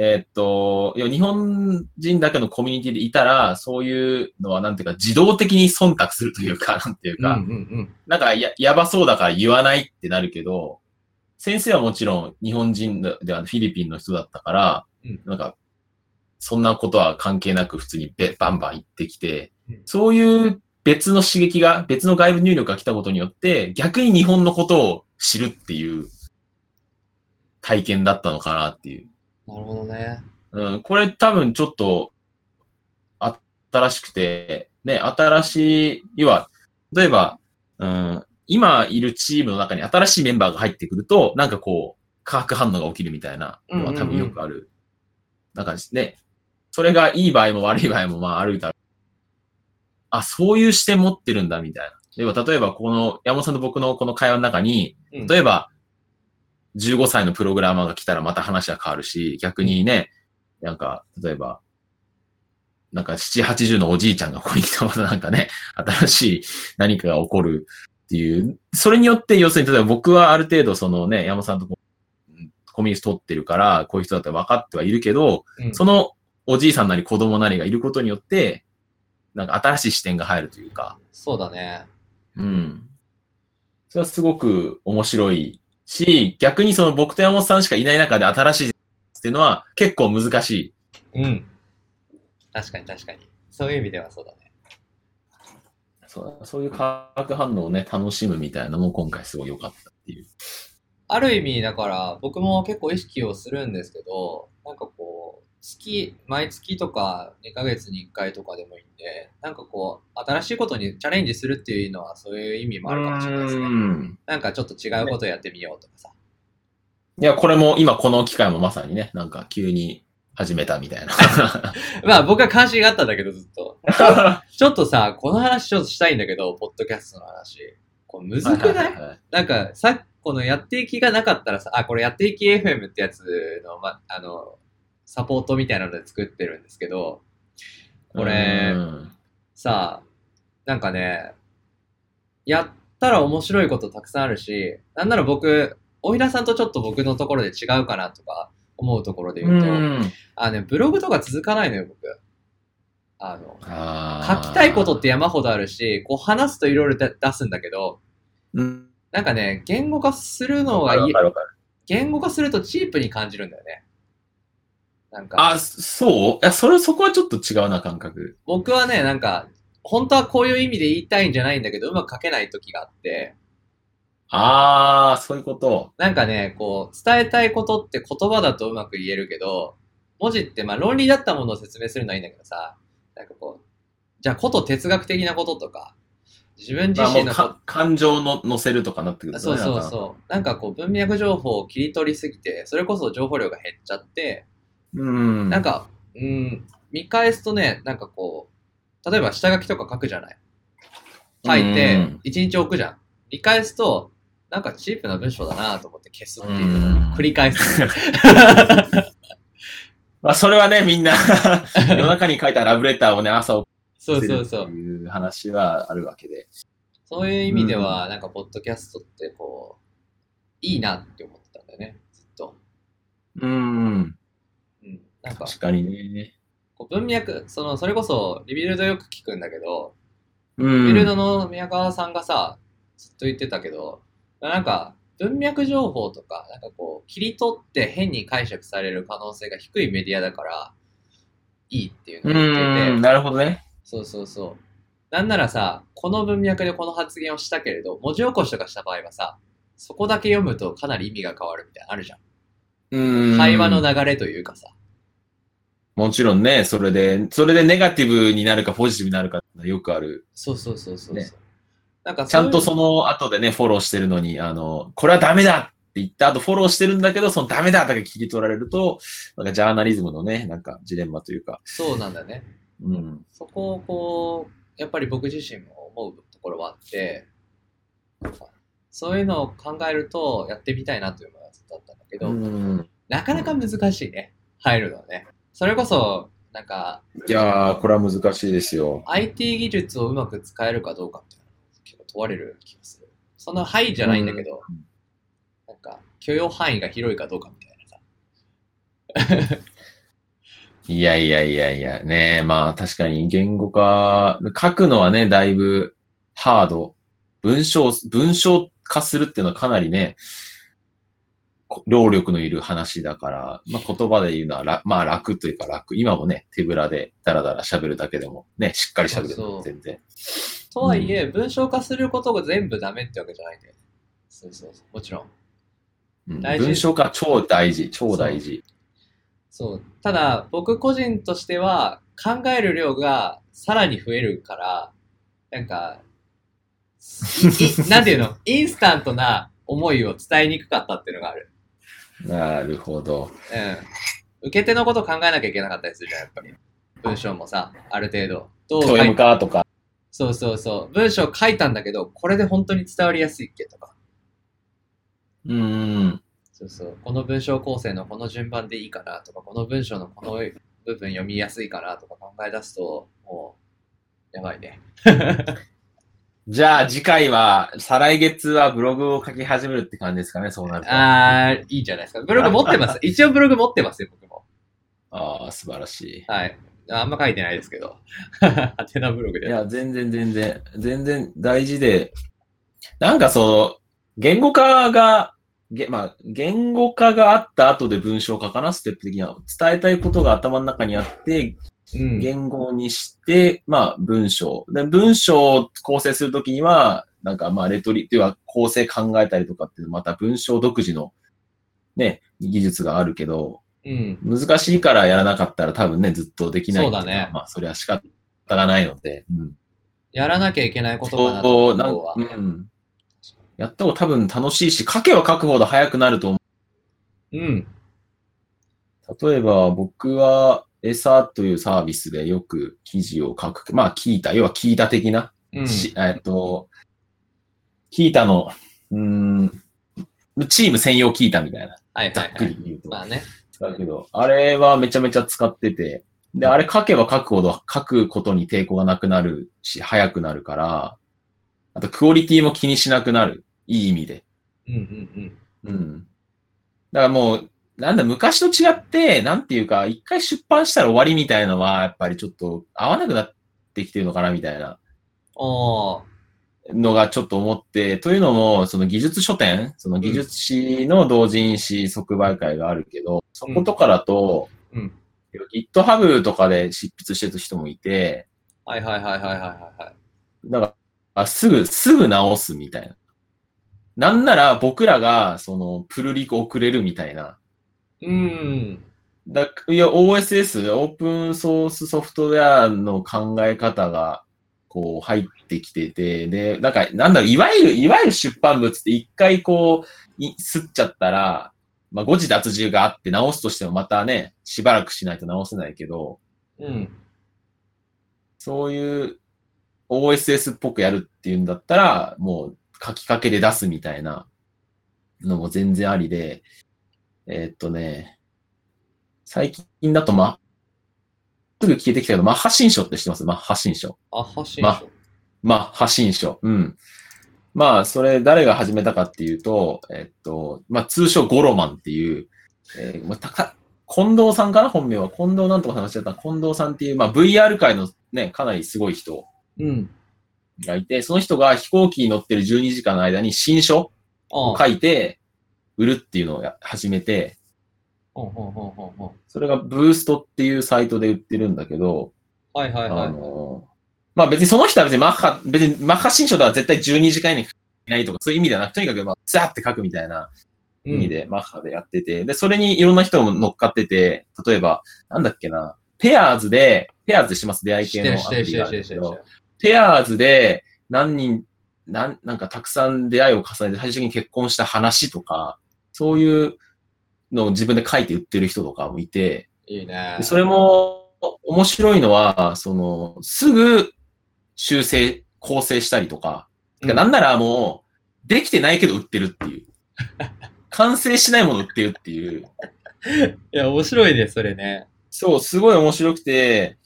えーっと、要は日本人だけのコミュニティでいたら、そういうのはなんていうか自動的に忖度するというか、なんていうか、うんうんうん。なんかや、やばそうだから言わないってなるけど、先生はもちろん日本人ではフィリピンの人だったから、うんなんか、そんなことは関係なく普通にべバンバン言ってきて、うんそういう別の刺激が、別の外部入力が来たことによって、逆に日本のことを知るっていう体験だったのかなっていう。なるほどね。うん、これ多分ちょっと、新しくて、ね、新しい、要は、例えば、うん、今いるチームの中に新しいメンバーが入ってくると、なんかこう、化学反応が起きるみたいなのは多分よくある。なんかね、それがいい場合も悪い場合もまああるだろう。あ、そういう視点持ってるんだみたいな。では例えばこの山本さんと僕のこの会話の中に、うん例えば、15歳のプログラマーが来たらまた話は変わるし、逆にね、なんか、例えば、なんか7、80のおじいちゃんがここに来たまたなんかね、新しい何かが起こるっていう、それによって、要するに、例えば僕はある程度そのね、山本さんとこうんコミュニケーション取ってるから、こういう人だって分かってはいるけど、うんそのおじいさんなり子供なりがいることによって、なんか新しい視点が入るというか、そうだね。うん。それはすごく面白いし、逆にその僕と山本さんしかいない中で新しいっていうのは結構難しい。うん。確かに確かに。そういう意味ではそうだね。そうそういう化学反応をね、楽しむみたいなのも今回すごい良かったっていう。ある意味、だから、僕も結構意識をするんですけど、なんかこう、月、毎月とか2ヶ月に1回とかでもいいんで、なんかこう、新しいことにチャレンジするっていうのはそういう意味もあるかもしれないですね。うんなんかちょっと違うことやってみようとかさ。いや、これも今この機会もまさにね、なんか急に始めたみたいな。まあ僕は関心があったんだけど、ずっと。ちょっとさ、この話ちょっとしたいんだけど、ポッドキャストの話。これむずくない？なんか、さこのやっていきがなかったらさ、あ、これやっていき FM ってやつの、ま、あの、サポートみたいなので作ってるんですけど、これうんさ、なんかね、やったら面白いことたくさんあるし、なんなら僕、大平さんとちょっと僕のところで違うかなとか思うところで言うと、うんあね、ブログとか続かないのよ、僕。あの、あー書きたいことって山ほどあるし、こう話すといろいろ出すんだけど、うん。なんかね、言語化するのが。言語化するとチープに感じるんだよね。なんか、あ、そう？いや、それ、そこはちょっと違うな、感覚。僕はね、なんか、本当はこういう意味で言いたいんじゃないんだけど、うまく書けない時があって、あー、そういうこと。なんかね、こう、伝えたいことって言葉だとうまく言えるけど、文字ってまあ論理だったものを説明するのはいいんだけどさ、なんかこう、じゃあこと哲学的なこととか、自分自身のこか感情の乗せるとかなってくるそうそうそう。なんかこう文脈情報を切り取りすぎて、それこそ情報量が減っちゃって、うん。なん、か、うん、見返すとね、なんかこう、例えば下書きとか書くじゃない。書いてうん、一日置くじゃん。見返すと、なんかチープな文章だなと思って消すっていううのをん繰り返す。まあ、それはね、みんな、夜中に書いたラブレターをね、朝送そうってるってそうそう。いう話はあるわけで。そういう意味では、なんか、ポッドキャストって、こう、いいなって思ってたんだよね、ずっと。うん。うん。なんか、確かにね。こう文脈、その、それこそ、 Rebuild よく聞くんだけど、うん。 Rebuildの宮川さんがさ、ずっと言ってたけど、なんか、文脈情報とか、なんかこう、切り取って変に解釈される可能性が低いメディアだから、いいっていうのを言ってて、うん、なるほどね。そうそうそう。なんならさ、この文脈でこの発言をしたけれど、文字起こしとかした場合はさ、そこだけ読むとかなり意味が変わるみたいなのあるじゃん。うん。会話の流れというかさ。もちろんね、それで、それでネガティブになるかポジティブになるかよくある。そうそうそうそう。ねなんかちゃんとその後でね、フォローしてるのに、あの、これはダメだって言った後フォローしてるんだけど、そのダメだだけ切り取られると、なんかジャーナリズムのね、なんかジレンマというか。そうなんだね。うん。そこをこう、やっぱり僕自身も思うところはあって、そういうのを考えるとやってみたいなというのがずっとあったんだけど、うん、なかなか難しいね。入るのはね。それこそ、なんか、いやー、これは難しいですよ。IT 技術をうまく使えるかどうかっていうのが結構問われる気がする。そんな範囲じゃないんだけど、うんなんか許容範囲が広いかどうかみたいなさ。いやいやいやいや、ねまあ確かに言語化、書くのはね、だいぶハード。文章、文章化するっていうのはかなりね、こ労力のいる話だから、まあ言葉で言うのは楽、まあ楽というか楽。今もね、手ぶらでダラダラ喋るだけでも、ね、しっかり喋るそうそう全然。とはいえ、文章化することが全部ダメってわけじゃないんだよね。そうそうそう。もちろん。うん大事文章化超大事、超大事。そう。ただ、僕個人としては、考える量がさらに増えるから、なんか、なんていうの？インスタントな思いを伝えにくかったっていうのがある。なるほど。うん。受け手のこと考えなきゃいけなかったりするじゃん、やっぱり。文章もさ、ある程度。どう読むかとか。そうそうそう。文章書いたんだけど、これで本当に伝わりやすいっけとか。うん。そうそう。この文章構成のこの順番でいいかなとか、この文章のこの部分読みやすいかなとか考え出すと、もう、やばいね。じゃあ次回は、再来月はブログを書き始めるって感じですかね、そうなると。あー、いいじゃないですか。ブログ持ってます。一応ブログ持ってますよ、僕も。ああ、素晴らしはい。あんま書いてないですけど。ハテナブログい。で。いや、全然全然、全然大事で、なんかその、言語化が、げまあ、言語化があった後で文章化かな、ステップ的には。伝えたいことが頭の中にあって、うん。言語にして、まあ、文章。で、文章を構成するときには、なんかまあ、レトリ、っていうか構成考えたりとかっていう、また文章独自の、ね、技術があるけど、うん。難しいからやらなかったら多分ね、ずっとできないそうだねまあ、それは仕方がないので。うん。やらなきゃいけないことかなと思うわ。うん。やった方が多分楽しいし、書けば書くほど早くなると思うん。う。例えば、僕は、エサというサービスでよく記事を書く。まあ、聞いた。要は聞いた的な。うん。しえっと、聞いたの、うーん、チーム専用聞いたみたいな。はいざっ。くり言うと。まあね。だけど、あれはめちゃめちゃ使ってて、で、あれ書けば書くほど書くことに抵抗がなくなるし、早くなるから、あとクオリティも気にしなくなる。いい意味で。うんうんうん。うん。だからもう、なんだ、昔と違って、なんていうか、一回出版したら終わりみたいのは、やっぱりちょっと合わなくなってきてるのかな、みたいなおー。のがちょっと思って、というのも、その技術書店、その技術誌の同人誌即売会があるけど、そことかだと、うん GitHub とかで執筆してる人もいて、はいはいはいはいはいはいはい。だから、すぐ、すぐ直すみたいな。なんなら僕らが、その、プルリク送れるみたいな。うん。だいや、OSS、オープンソースソフトウェアの考え方が、こう、入ってきてて、で、なんか、なんだろう、いわゆる、いわゆる出版物って一回こう、い吸っちゃったら、まあ、誤字脱字があって直すとしてもまたね、しばらくしないと直せないけど、うん。そういう OSS っぽくやるっていうんだったら、もう書きかけで出すみたいなのも全然ありで、えーっとね、最近だとま、すぐ消えてきたけど、マッハ新書って知ってます？マッハ新書。あ、発信ま書。マッハ新書。うん。まあ、それ誰が始めたかっていうと、えっと、まあ、通称ゴロマンっていう、えーまあ、たか、近藤さんかな？本名は。近藤なんとか話しちゃった近藤さんっていう、まあ、VR 界のね、かなりすごい人うん。がいて、その人が飛行機に乗ってる12時間の間に新書あを書いて、売るっていうのをや始めて。それがブーストっていうサイトで売ってるんだけど、あはいはいはい。の、まあ別にその人は別にマッハ、別にマッハ新書では絶対12時間以内にいないとか、そういう意味ではなく、とにかくまあ、ザーって書くみたいな意味でマッハでやってて、で、それにいろんな人も乗っかってて、例えば、なんだっけな、ペアーズで、ペアーズします出会い系のアプリがあるけど、ペアーズで何人、なん、なんかたくさん出会いを重ねて最終的に結婚した話とか、そういうのを自分で書いて売ってる人とかもいて、いいねで。それも面白いのは、その、すぐ修正、構成したりとか、てかなんならもう、できてないけど売ってるっていう。完成しないもの売ってるっていう。いや、面白いね、それね。そう、すごい面白くて、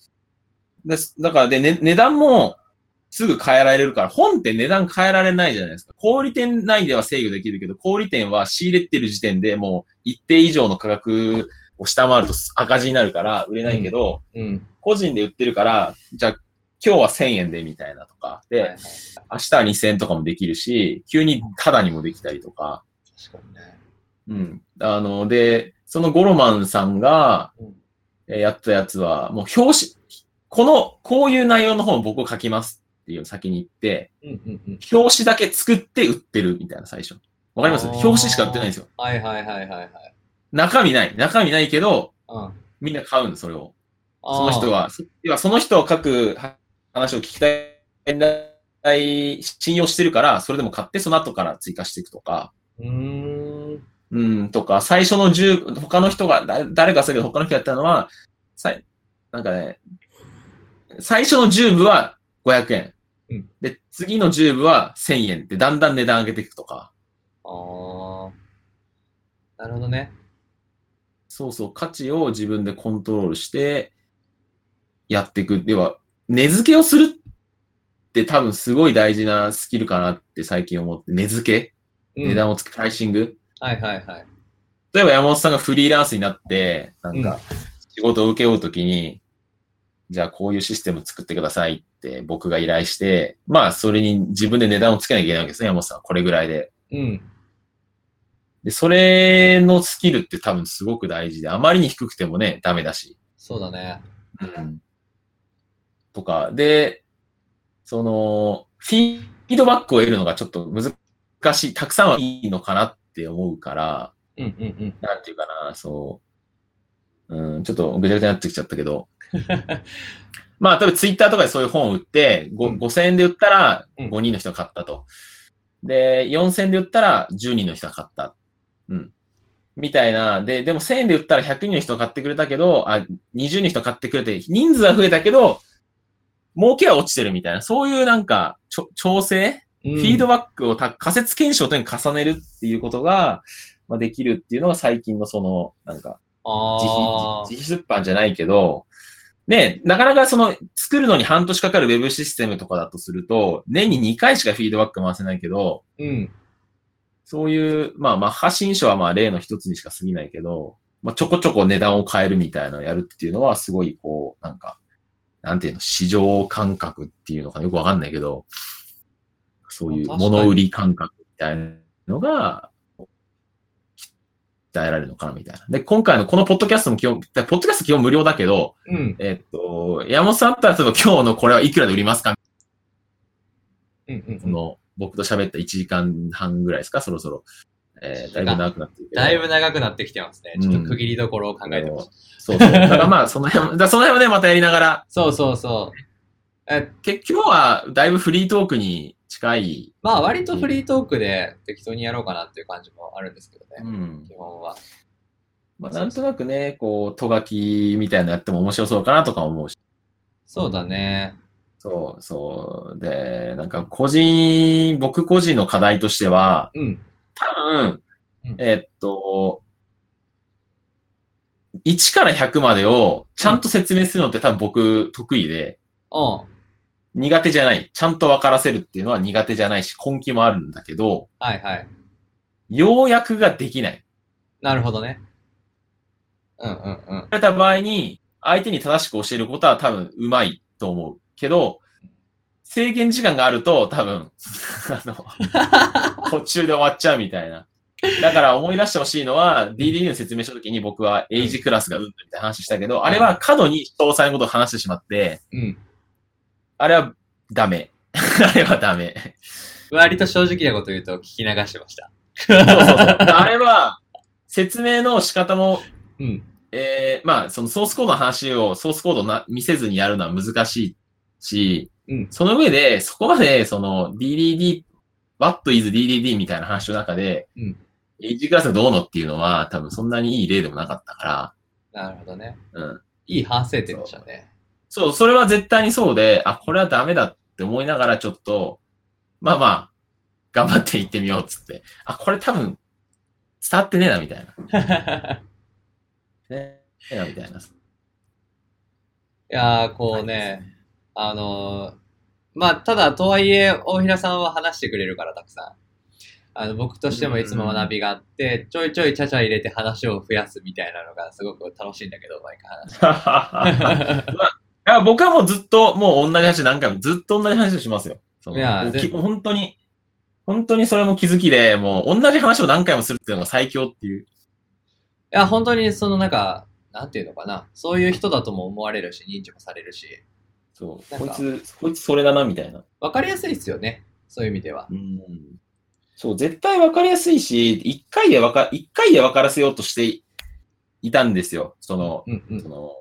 でだからで、ね、値段もすぐ変えられるから、本って値段変えられないじゃないですか。小売店内では制御できるけど、小売店は仕入れてる時点でもう一定以上の価格を下回ると赤字になるから売れないけど、うん。個人で売ってるから、じゃあ今日は1000円でみたいなとか、で、はいはい明日は2000円とかもできるし、急にタダにもできたりとか、確かにね。うん。あの、で、そのゴロマンさんがうん、えーやったやつは、もう表紙、この、こういう内容の本を僕書きますっていうのを先に言って、うんうんうん。表紙だけ作って売ってるみたいな最初。わかります？表紙しか売ってないんですよ。はいはいはいはいはい。中身ない。中身ないけど、うん。みんな買うんです、それを。その人。は、その人を書く話を聞きたい、信用してるから、それでも買って、その後から追加していくとか、うーん。うん、とか、最初の10、他の人が、だ誰かするけど他の人やったのは、さいなんかね、最初の10部は500円。うんで、次の10部は1000円ってだんだん値段上げていくとか、ああ。なるほどね。そうそう、価値を自分でコントロールしてやっていく。では、値付けをするって多分すごい大事なスキルかなって最近思って、値付け？うん値段をつけ、プライシング？はいはいはい。例えば山本さんがフリーランスになって、なんうんか、仕事を請け負うときに、じゃあこういうシステム作ってくださいって僕が依頼して、まあそれに自分で値段をつけなきゃいけないわけですね、山本さん。これぐらいで。うん。で、それのスキルって多分すごく大事で、あまりに低くてもね、ダメだし。そうだね。うん。とか、で、その、フィードバックを得るのがちょっと難しい、たくさんはいいのかなって思うから、うんうんうん。なんていうかな、そう、うん、ちょっとぐちゃぐちゃになってきちゃったけど、まあ、例えばツイッターとかでそういう本を売って、ごうん5000円で売ったらうん5人の人が買ったと。で、4000円で売ったら10人の人が買った。うん。みたいな。で、でも1000円で売ったら100人の人が買ってくれたけど、あ、20人の人が買ってくれて、人数は増えたけど、儲けは落ちてるみたいな、そういうなんか、ちょ調整？フフィードバックをた仮説検証とに重ねるっていうことが、まあ、できるっていうのが最近のその、なんか、自あ費、自費出版じゃないけど、ね、なかなかその、作るのに半年かかるウェブシステムとかだとすると、年に2回しかフィードバック回せないけど、ーうん。そういう、まあ、まあ、発信書はまあ、例の一つにしか過ぎないけど、まあ、ちょこちょこ値段を変えるみたいなのをやるっていうのは、すごい、こう、なんか、なんていうの、市場感覚っていうのかなよくわかんないけど、そういう物売り感覚みたいなのが、えられるのかなみたいな。で、今回のこのポッドキャストも基本、ポッドキャスト基本無料だけど、うん。えっと、山本さんだったら、例えば今日のこれはいくらで売りますか？うんうんうん。その、僕と喋った1時間半ぐらいですか？そろそろ。えー、だいぶ長くなって。だいぶ長くなってきてますね。ちょっと区切りどころを考えてます。そうそう。だからまあ、その辺、だその辺はね、またやりながら、そうそうそう。え、結今日はだいぶフリートークに近い。まあ割とフリートークで適当にやろうかなっていう感じもあるんですけどね。うん。基本は。まあ、なんとなくね、こう、とがきみたいなのやっても面白そうかなとか思うし。そうだね。そう、そう。で、なんか個人、僕個人の課題としては、うん。多分うん、えっと、1から100までをちゃんと説明するのって多分僕得意で、うん。苦手じゃない。ちゃんと分からせるっていうのは苦手じゃないし、根気もあるんだけど、はいはい。要約ができない。なるほどね。うんうんうん。言た場合に、相手に正しく教えることは多分うまいと思う。けど、制限時間があると多分、あの、途中で終わっちゃうみたいな。だから思い出してほしいのは、DDD の説明した時に僕はエイジクラスがうんみたいな話したけど、あれは過度に詳細なことを話してしまって、うん。あれはダメ。あれはダメ。割と正直なこと言うと聞き流してました。そうそうそう。あれは、説明の仕方もうん。えー、まあ、そのソースコードの話をソースコードな見せずにやるのは難しいし、うんその上で、そこまで、その DDD、What is DDD みたいな話の中で、うんエイジクラスがどうのっていうのは、多分そんなにいい例でもなかったかなるほどね。ら、うん。いい反省点でしたね。そう、それは絶対にそうで、あ、これはダメだって思いながらちょっと、まあまあ、頑張っていってみようっつって、あ、これ多分、伝わってねえな、みたいな。ねえな、みたいな。いやー、こうね、あのーまあ、ただ、とはいえ、大平さんは話してくれるから、たくさん。あの、僕としてもいつも学びがあって、ちょいちょいちゃちゃ入れて話を増やすみたいなのがすごく楽しいんだけど、毎回話。いや僕はもうずっと、もう同じ話何回も、ずっと同じ話をしますよ。いや本当に、本当にそれも気づきで、もう同じ話を何回もするっていうのが最強っていう。いや、本当にそのなんか、なんていうのかな。そういう人だとも思われるし、認知もされるし、そう。こいつ、こいつそれだな、みたいな。わかりやすいですよね。そういう意味では。うん。そう、絶対分かりやすいし、一回で分か、一回で分からせようとしていたんですよ。その、うんうんそ。の、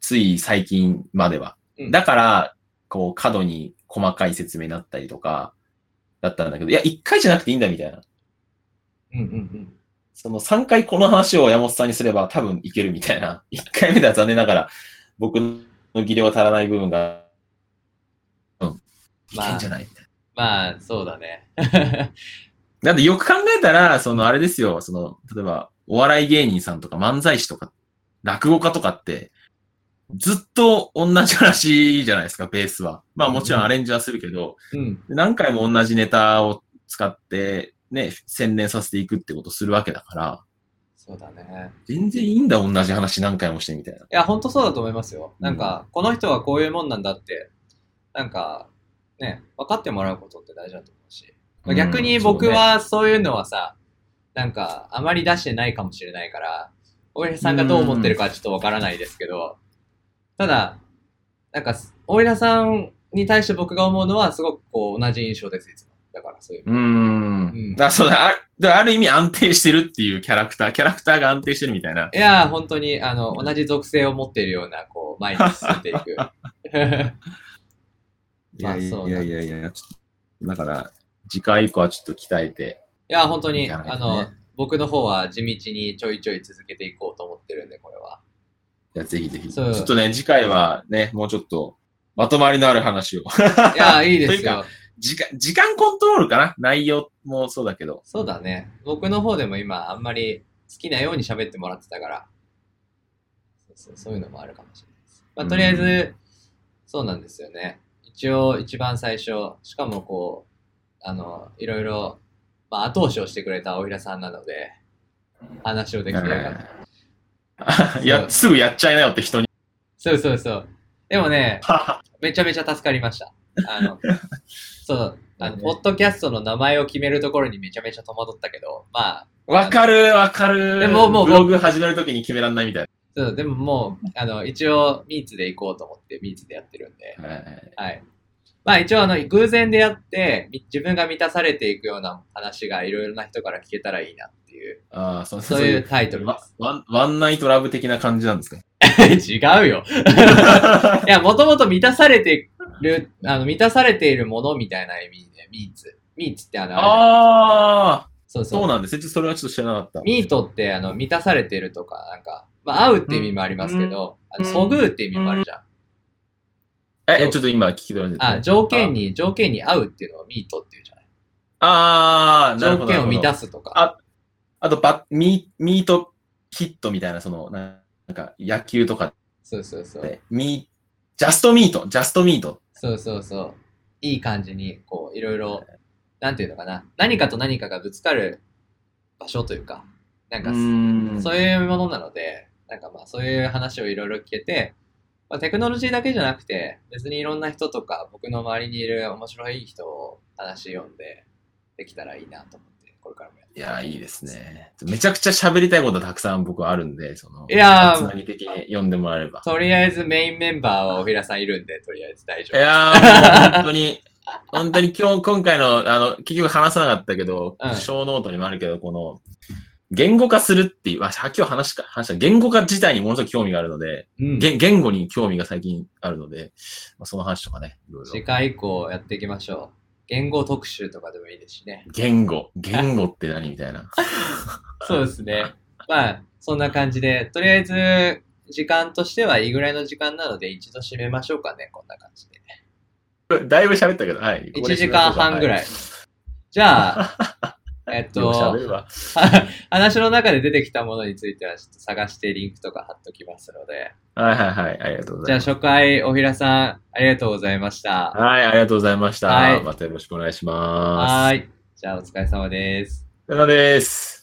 つい最近までは。うんだから、こう、過度に細かい説明になったりとか、だったんだけど、いや、一回じゃなくていいんだ、みたいな。うんうんうん。その3回この話を山本さんにすれば多分いけるみたいな。1回目では残念ながら僕の技量が足らない部分が、うん、いけんじゃないみたいまあ、そうだね。な。だってよく考えたら、そのあれですよ、その、例えばお笑い芸人さんとか漫才師とか、落語家とかって、ずっと同じ話じゃないですか、ベースは。まあもちろんアレンジはするけど、うん。何回も同じネタを使って、ね、洗練させていくってことをするわけだから、そうだね。全然いいんだ、同じ話何回もしてみたいな。いや、本当そうだと思いますよ。なんか、この人はこういうもんなんだって、なんか、ね、分かってもらうことって大事だと思うし。まあ逆に僕はそういうのはさ、なんか、あまり出してないかもしれないから、大平さんがどう思ってるかはちょっとわからないですけど、ただ、なんか、大平さんに対して僕が思うのは、すごくこう、同じ印象です、いつも。だから、そういう。うーん。うんだからそうだ、あだある意味安定してるっていうキャラクター、キャラクターが安定してるみたいな。いやー、本当に、あの、同じ属性を持っているような、こう、前に進んでいく。いやいまあそうやいやいやいや、だから、次回以降はちょっと鍛えて。いや、本当に、いかないとあねの、僕の方は地道にちょいちょい続けていこうと思ってるんで、これは。いや、ぜひぜひ。ちょっとね、次回はね、もうちょっと、まとまりのある話を。いや、いいですというよ。時間、時間コントロールかな？内容もそうだけど。そうだね。僕の方でも今、あんまり好きなように喋ってもらってたから、そうそうそういうのもあるかもしれないです。まあ、とりあえず、そうなんですよね。一応、一番最初、しかもこう、あの、いろいろ、まあ、後押しをしてくれた大平さんなので、話をできてよかった。い や、すぐやっちゃいなよって人に。そうそうそう。でもね、めちゃめちゃ助かりました。あの、そう、あの、ねポッドキャストの名前を決めるところにめちゃめちゃ戸惑ったけど、まあ、わかる、わかる。でももうブログ始めるときに決めらんないみたいそう、でももう、あの、一応、ミーツで行こうと思って、ミーツでやってるんで。な。はい。まあ一応、あの、偶然でやって、み自分が満たされていくような話がいろいろな人から聞けたらいいなっていう、ああ、そうそういうタイトルでワワンワンナイトラブ的な感じなんですか？す。違うよ。いや、もともと満たされてる、あの、満たされているものみたいな意味で、ミーツ。ミーツってあの、あれああ、そうそう。そうなんですそれはちょっと知らなかった。ミートって、あの、満たされてるとか、なんか、まあ、合うって意味もありますけど、あの、そぐうって意味もあるじゃん。え、ちょっと今聞き取れないですねあ、条件に、条件に合うっていうのをミートっていうじゃない。ああ、なるほど。条件を満たす。すとか。ああとバミ、ミートヒットみたいな、その、ななんか野球とかそうそうそう。で、ミジャストミート、ジャストミート。そうそうそう。いい感じに、こう、いろいろ、なんていうのかな。何かと何かがぶつかる場所というか、なんか、んそういうものなので、なんかまあ、そういう話をいろいろ聞けて、まあ、テクノロジーだけじゃなくて、別にいろんな人とか、僕の周りにいる面白い人を話読んで、できたらいいなと思って、これからもいやー、いいですね。めちゃくちゃ喋りたいことたくさん僕はあるんで、その、いやーつなぎ的に読んでもらえれば。とりあえずメインメンバーはおひらさんいるんで、とりあえず大丈い夫。やー、本当に、本当に今日、今回の、あの、結局話さなかったけど、うん小ノートにもあるけど、この、言語化するっていう、あ、今日話した、話した、言語化自体にものすごく興味があるので、うん。言言語に興味が最近あるので、まあ、その話とかね、いろいろ次回以降やっていきましょう。言語特集とかでもいいですしね。言語、言語って何みたいな。そうですね。まあ、そんな感じで、とりあえず、時間としてはいいぐらいの時間なので、一度締めましょうかね、こんな感じで。だいぶ喋ったけど、はい。1時間半ぐらい。じゃあ、えっと。話の中で出てきたものについては、ちょっと探してリンクとか貼っときますので。はいはいはい。ありがとうごじゃあ、ざいます。初回、おひらさん、ありがとうございました。はい、ありがとうございました。はいまたよろしくお願いします。はーい。じゃあ、お疲れ様です。お疲れ様です。